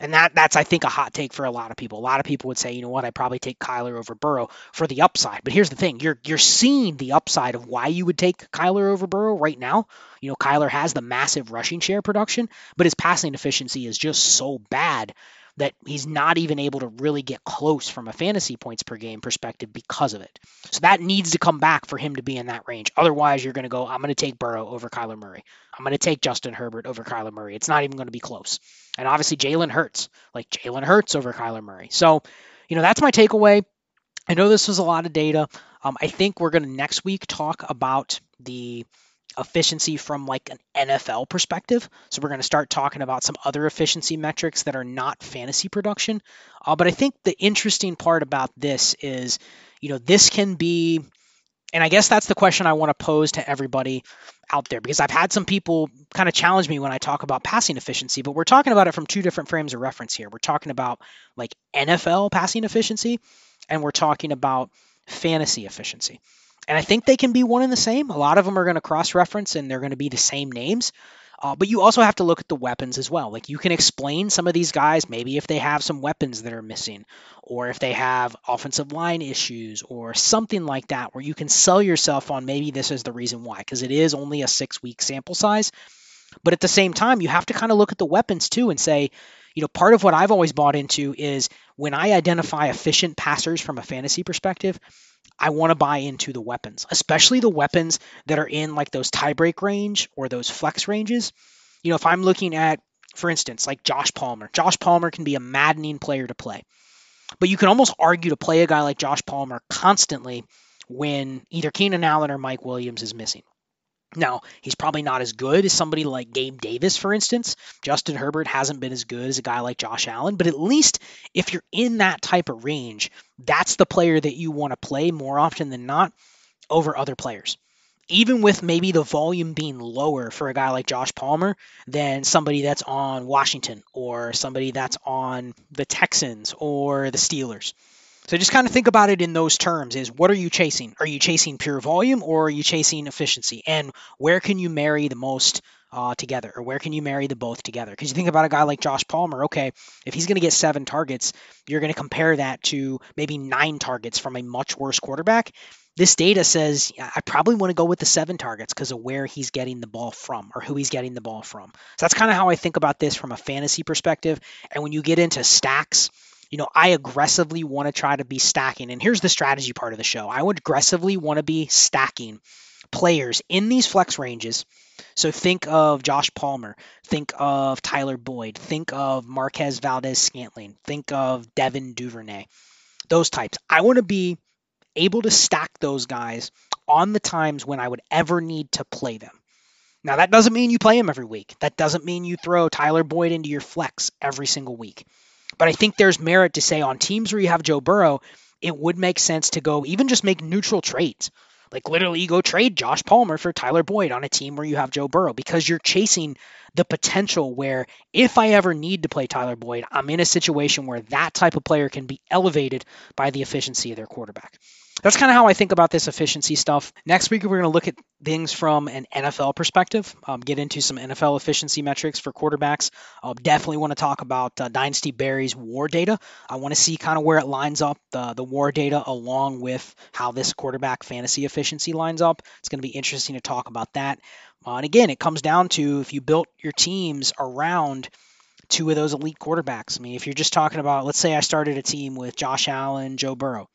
Speaker 3: And that that's I think a hot take for a lot of people. A lot of people would say, you know what, I'd probably take Kyler over Burrow for the upside. But here's the thing, you're you're seeing the upside of why you would take Kyler over Burrow right now. You know, Kyler has the massive rushing share production, but his passing efficiency is just so bad that he's not even able to really get close from a fantasy points per game perspective because of it. So that needs to come back for him to be in that range. Otherwise, you're going to go, I'm going to take Burrow over Kyler Murray. I'm going to take Justin Herbert over Kyler Murray. It's not even going to be close. And obviously, Jalen Hurts, like Jalen Hurts over Kyler Murray. So, you know, that's my takeaway. I know this was a lot of data. Um, I think we're going to next week talk about the efficiency from like an NFL perspective. So we're going to start talking about some other efficiency metrics that are not fantasy production. Uh, but I think the interesting part about this is, you know, this can be, and I guess that's the question I want to pose to everybody out there because I've had some people kind of challenge me when I talk about passing efficiency, but we're talking about it from two different frames of reference here. We're talking about like NFL passing efficiency and we're talking about fantasy efficiency. And I think they can be one and the same. A lot of them are going to cross reference and they're going to be the same names. Uh, but you also have to look at the weapons as well. Like you can explain some of these guys, maybe if they have some weapons that are missing, or if they have offensive line issues, or something like that, where you can sell yourself on maybe this is the reason why, because it is only a six week sample size. But at the same time, you have to kind of look at the weapons too and say, you know, part of what I've always bought into is when I identify efficient passers from a fantasy perspective, I want to buy into the weapons, especially the weapons that are in like those tiebreak range or those flex ranges. You know, if I'm looking at, for instance, like Josh Palmer, Josh Palmer can be a maddening player to play. But you can almost argue to play a guy like Josh Palmer constantly when either Keenan Allen or Mike Williams is missing. Now, he's probably not as good as somebody like Gabe Davis, for instance. Justin Herbert hasn't been as good as a guy like Josh Allen, but at least if you're in that type of range, that's the player that you want to play more often than not over other players. Even with maybe the volume being lower for a guy like Josh Palmer than somebody that's on Washington or somebody that's on the Texans or the Steelers. So just kind of think about it in those terms is what are you chasing? Are you chasing pure volume or are you chasing efficiency? And where can you marry the most uh, together or where can you marry the both together? Because you think about a guy like Josh Palmer, okay, if he's going to get seven targets, you're going to compare that to maybe nine targets from a much worse quarterback. This data says I probably want to go with the seven targets because of where he's getting the ball from or who he's getting the ball from. So that's kind of how I think about this from a fantasy perspective. And when you get into stacks, you know, I aggressively want to try to be stacking. And here's the strategy part of the show I would aggressively want to be stacking players in these flex ranges. So think of Josh Palmer, think of Tyler Boyd, think of Marquez Valdes-Scantling, think of Devin Duvernay, those types. I want to be able to stack those guys on the times when I would ever need to play them. Now, that doesn't mean you play him every week. That doesn't mean you throw Tyler Boyd into your flex every single week. But I think there's merit to say on teams where you have Joe Burrow, it would make sense to go even just make neutral trades. Like literally, go trade Josh Palmer for Tyler Boyd on a team where you have Joe Burrow because you're chasing the potential where if I ever need to play Tyler Boyd, I'm in a situation where that type of player can be elevated by the efficiency of their quarterback that's kind of how I think about this efficiency stuff. Next week, we're going to look at things from an NFL perspective, um, get into some NFL efficiency metrics for quarterbacks. Uh, definitely want to talk about uh, Dynasty Barry's WAR data. I want to see kind of where it lines up, the, the WAR data, along with how this quarterback fantasy efficiency lines up. It's going to be interesting to talk about that. Uh, and again, it comes down to if you built your teams around two of those elite quarterbacks. I mean, if you're just talking about, let's say I started a team with Josh Allen, Joe Burrow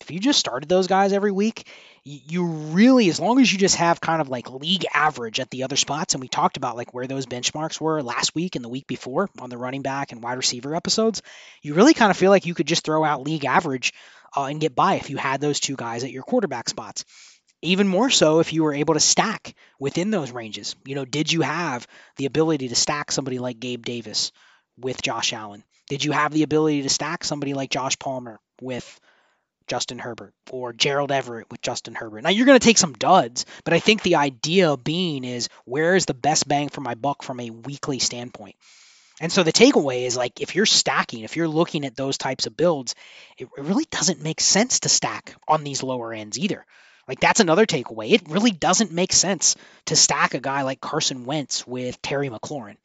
Speaker 3: if you just started those guys every week, you really, as long as you just have kind of like league average at the other spots, and we talked about like where those benchmarks were last week and the week before on the running back and wide receiver episodes, you really kind of feel like you could just throw out league average uh, and get by if you had those two guys at your quarterback spots. Even more so if you were able to stack within those ranges. You know, did you have the ability to stack somebody like Gabe Davis with Josh Allen? Did you have the ability to stack somebody like Josh Palmer with Justin Herbert or Gerald Everett with Justin Herbert. Now you're going to take some duds, but I think the idea being is where is the best bang for my buck from a weekly standpoint. And so the takeaway is like if you're stacking, if you're looking at those types of builds, it really doesn't make sense to stack on these lower ends either. Like that's another takeaway. It really doesn't make sense to stack a guy like Carson Wentz with Terry McLaurin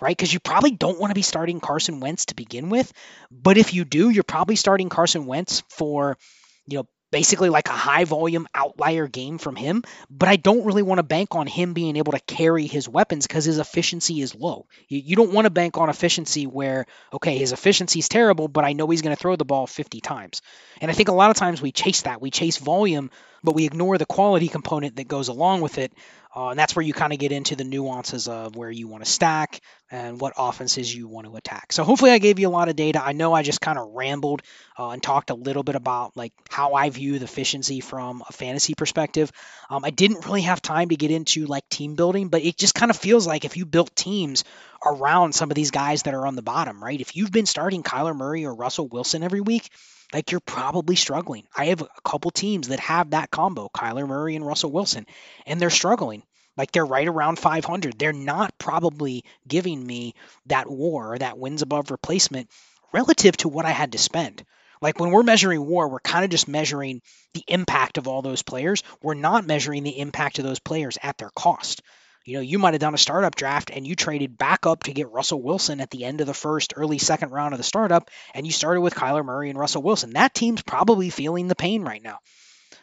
Speaker 3: right? Because you probably don't want to be starting Carson Wentz to begin with. But if you do, you're probably starting Carson Wentz for, you know, basically like a high volume outlier game from him. But I don't really want to bank on him being able to carry his weapons because his efficiency is low. You, you don't want to bank on efficiency where, okay, his efficiency is terrible, but I know he's going to throw the ball 50 times. And I think a lot of times we chase that. We chase volume, but we ignore the quality component that goes along with it. Uh, and that's where you kind of get into the nuances of where you want to stack and what offenses you want to attack. So hopefully I gave you a lot of data. I know I just kind of rambled uh, and talked a little bit about like how I view the efficiency from a fantasy perspective. Um, I didn't really have time to get into like team building, but it just kind of feels like if you built teams around some of these guys that are on the bottom, right? If you've been starting Kyler Murray or Russell Wilson every week, like you're probably struggling. I have a couple teams that have that combo, Kyler Murray and Russell Wilson, and they're struggling. Like they're right around 500. They're not probably giving me that war that wins above replacement relative to what I had to spend. Like when we're measuring war, we're kind of just measuring the impact of all those players. We're not measuring the impact of those players at their cost. You know, you might have done a startup draft and you traded back up to get Russell Wilson at the end of the first, early second round of the startup, and you started with Kyler Murray and Russell Wilson. That team's probably feeling the pain right now.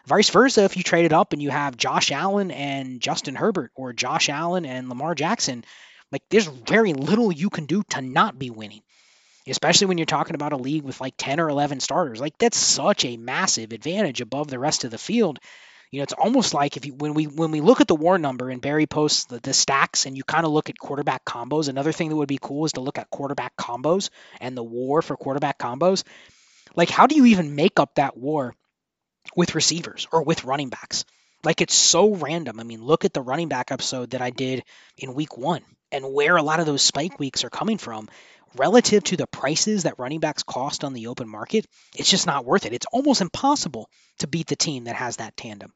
Speaker 3: Vice versa, if you traded up and you have Josh Allen and Justin Herbert or Josh Allen and Lamar Jackson, like there's very little you can do to not be winning. Especially when you're talking about a league with like 10 or 11 starters. Like that's such a massive advantage above the rest of the field you know, it's almost like if you when we when we look at the WAR number and Barry posts the, the stacks and you kind of look at quarterback combos. Another thing that would be cool is to look at quarterback combos and the WAR for quarterback combos. Like, how do you even make up that WAR with receivers or with running backs? Like, it's so random. I mean, look at the running back episode that I did in week one and where a lot of those spike weeks are coming from relative to the prices that running backs cost on the open market, it's just not worth it. It's almost impossible to beat the team that has that tandem.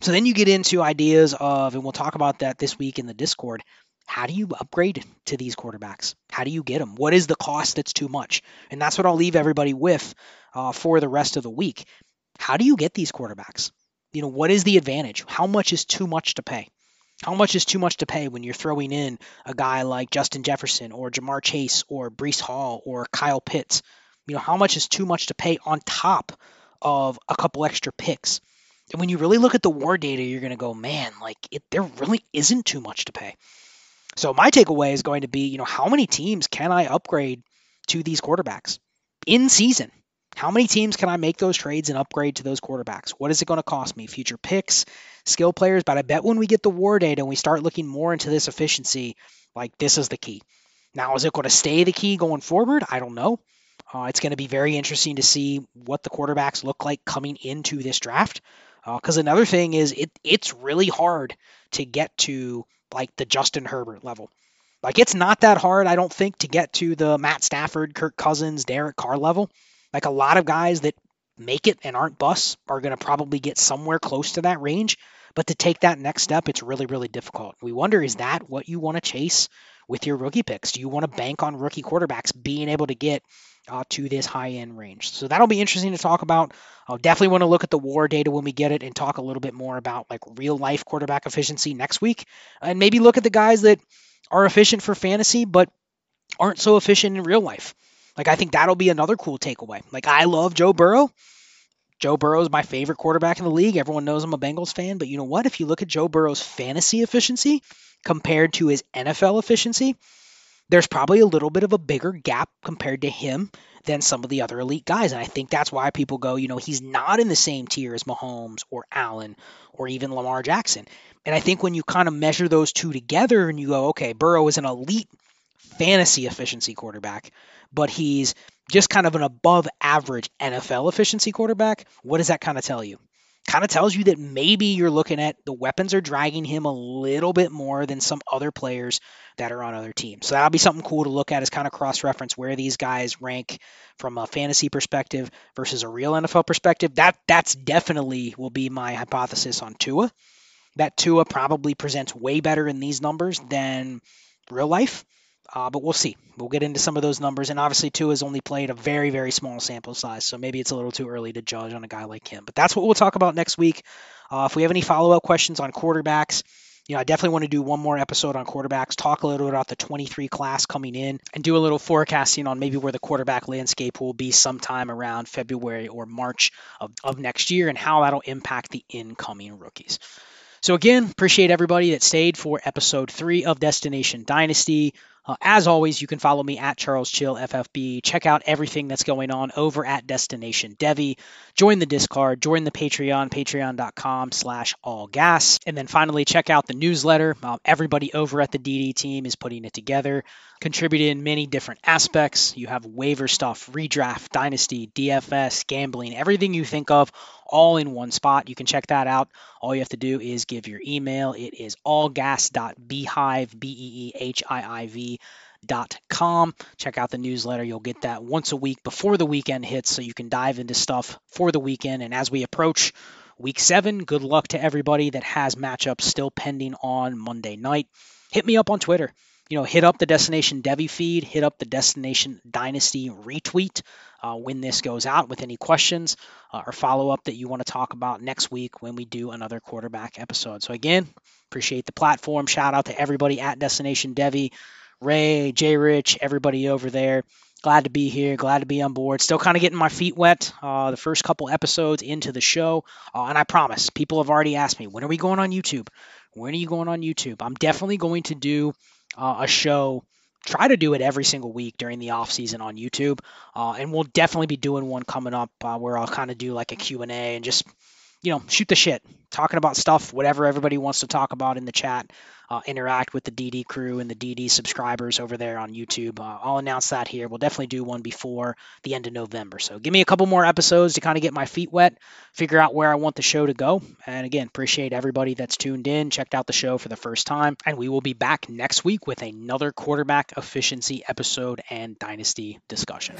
Speaker 3: So then you get into ideas of, and we'll talk about that this week in the Discord. How do you upgrade to these quarterbacks? How do you get them? What is the cost that's too much? And that's what I'll leave everybody with uh, for the rest of the week. How do you get these quarterbacks? You know, what is the advantage? How much is too much to pay? How much is too much to pay when you're throwing in a guy like Justin Jefferson or Ja'Marr Chase or Breece Hall or Kyle Pitts? You know, how much is too much to pay on top of a couple extra picks? And when you really look at the war data, you're going to go, man, like it, there really isn't too much to pay. So my takeaway is going to be, you know, how many teams can I upgrade to these quarterbacks in season? How many teams can I make those trades and upgrade to those quarterbacks? What is it going to cost me? Future picks, skill players. But I bet when we get the war data and we start looking more into this efficiency, like this is the key. Now, is it going to stay the key going forward? I don't know. Uh, it's going to be very interesting to see what the quarterbacks look like coming into this draft. Because uh, another thing is it it's really hard to get to like the Justin Herbert level. Like it's not that hard, I don't think, to get to the Matt Stafford, Kirk Cousins, Derek Carr level. Like a lot of guys that make it and aren't busts are going to probably get somewhere close to that range. But to take that next step, it's really, really difficult. We wonder is that what you want to chase with your rookie picks? Do you want to bank on rookie quarterbacks being able to get uh, to this high end range? So that'll be interesting to talk about. I'll definitely want to look at the war data when we get it and talk a little bit more about like real life quarterback efficiency next week. And maybe look at the guys that are efficient for fantasy, but aren't so efficient in real life. Like I think that'll be another cool takeaway. Like I love Joe Burrow. Joe Burrow is my favorite quarterback in the league. Everyone knows I'm a Bengals fan, but you know what? If you look at Joe Burrow's fantasy efficiency compared to his NFL efficiency, there's probably a little bit of a bigger gap compared to him than some of the other elite guys. And I think that's why people go, you know, he's not in the same tier as Mahomes or Allen or even Lamar Jackson. And I think when you kind of measure those two together and you go, okay, Burrow is an elite fantasy efficiency quarterback, but he's just kind of an above average NFL efficiency quarterback, what does that kind of tell you? Kind of tells you that maybe you're looking at the weapons are dragging him a little bit more than some other players that are on other teams. So that'll be something cool to look at is kind of cross reference where these guys rank from a fantasy perspective versus a real NFL perspective. That that's definitely will be my hypothesis on Tua. That Tua probably presents way better in these numbers than real life. Uh, but we'll see. We'll get into some of those numbers. And obviously, Tua has only played a very, very small sample size. So maybe it's a little too early to judge on a guy like him. But that's what we'll talk about next week. Uh, if we have any follow up questions on quarterbacks, you know, I definitely want to do one more episode on quarterbacks, talk a little about the 23 class coming in, and do a little forecasting on maybe where the quarterback landscape will be sometime around February or March of, of next year and how that'll impact the incoming rookies. So, again, appreciate everybody that stayed for episode three of Destination Dynasty. Uh, as always, you can follow me at Charles Chill FFB. Check out everything that's going on over at Destination Devy. Join the Discord, join the Patreon, patreon.com slash all gas. And then finally, check out the newsletter. Uh, everybody over at the DD team is putting it together, contributing in many different aspects. You have waiver stuff, redraft, dynasty, DFS, gambling, everything you think of all in one spot. You can check that out. All you have to do is give your email. It is allgas.beehiiv, B E E H I I V. Dot com. Check out the newsletter. You'll get that once a week before the weekend hits so you can dive into stuff for the weekend. And as we approach week seven, good luck to everybody that has matchups still pending on Monday night. Hit me up on Twitter you know, hit up the Destination Devy feed, hit up the Destination Dynasty retweet uh, when this goes out with any questions uh, or follow up that you want to talk about next week when we do another quarterback episode. So, again, appreciate the platform. Shout out to everybody at Destination Devy, Ray, Jay Rich, everybody over there. Glad to be here. Glad to be on board. Still kind of getting my feet wet. Uh, the first couple episodes into the show. Uh, and I promise, people have already asked me, when are we going on YouTube? When are you going on YouTube? I'm definitely going to do uh, a show try to do it every single week during the off season on YouTube. Uh, and we'll definitely be doing one coming up uh, where I'll kind of do like a Q&A and just, you know, shoot the shit, talking about stuff, whatever everybody wants to talk about in the chat uh, interact with the DD crew and the DD subscribers over there on YouTube. Uh, I'll announce that here. We'll definitely do one before the end of November. So give me a couple more episodes to kind of get my feet wet, figure out where I want the show to go. And again, appreciate everybody that's tuned in, checked out the show for the first time. And we will be back next week with another quarterback efficiency episode and dynasty discussion.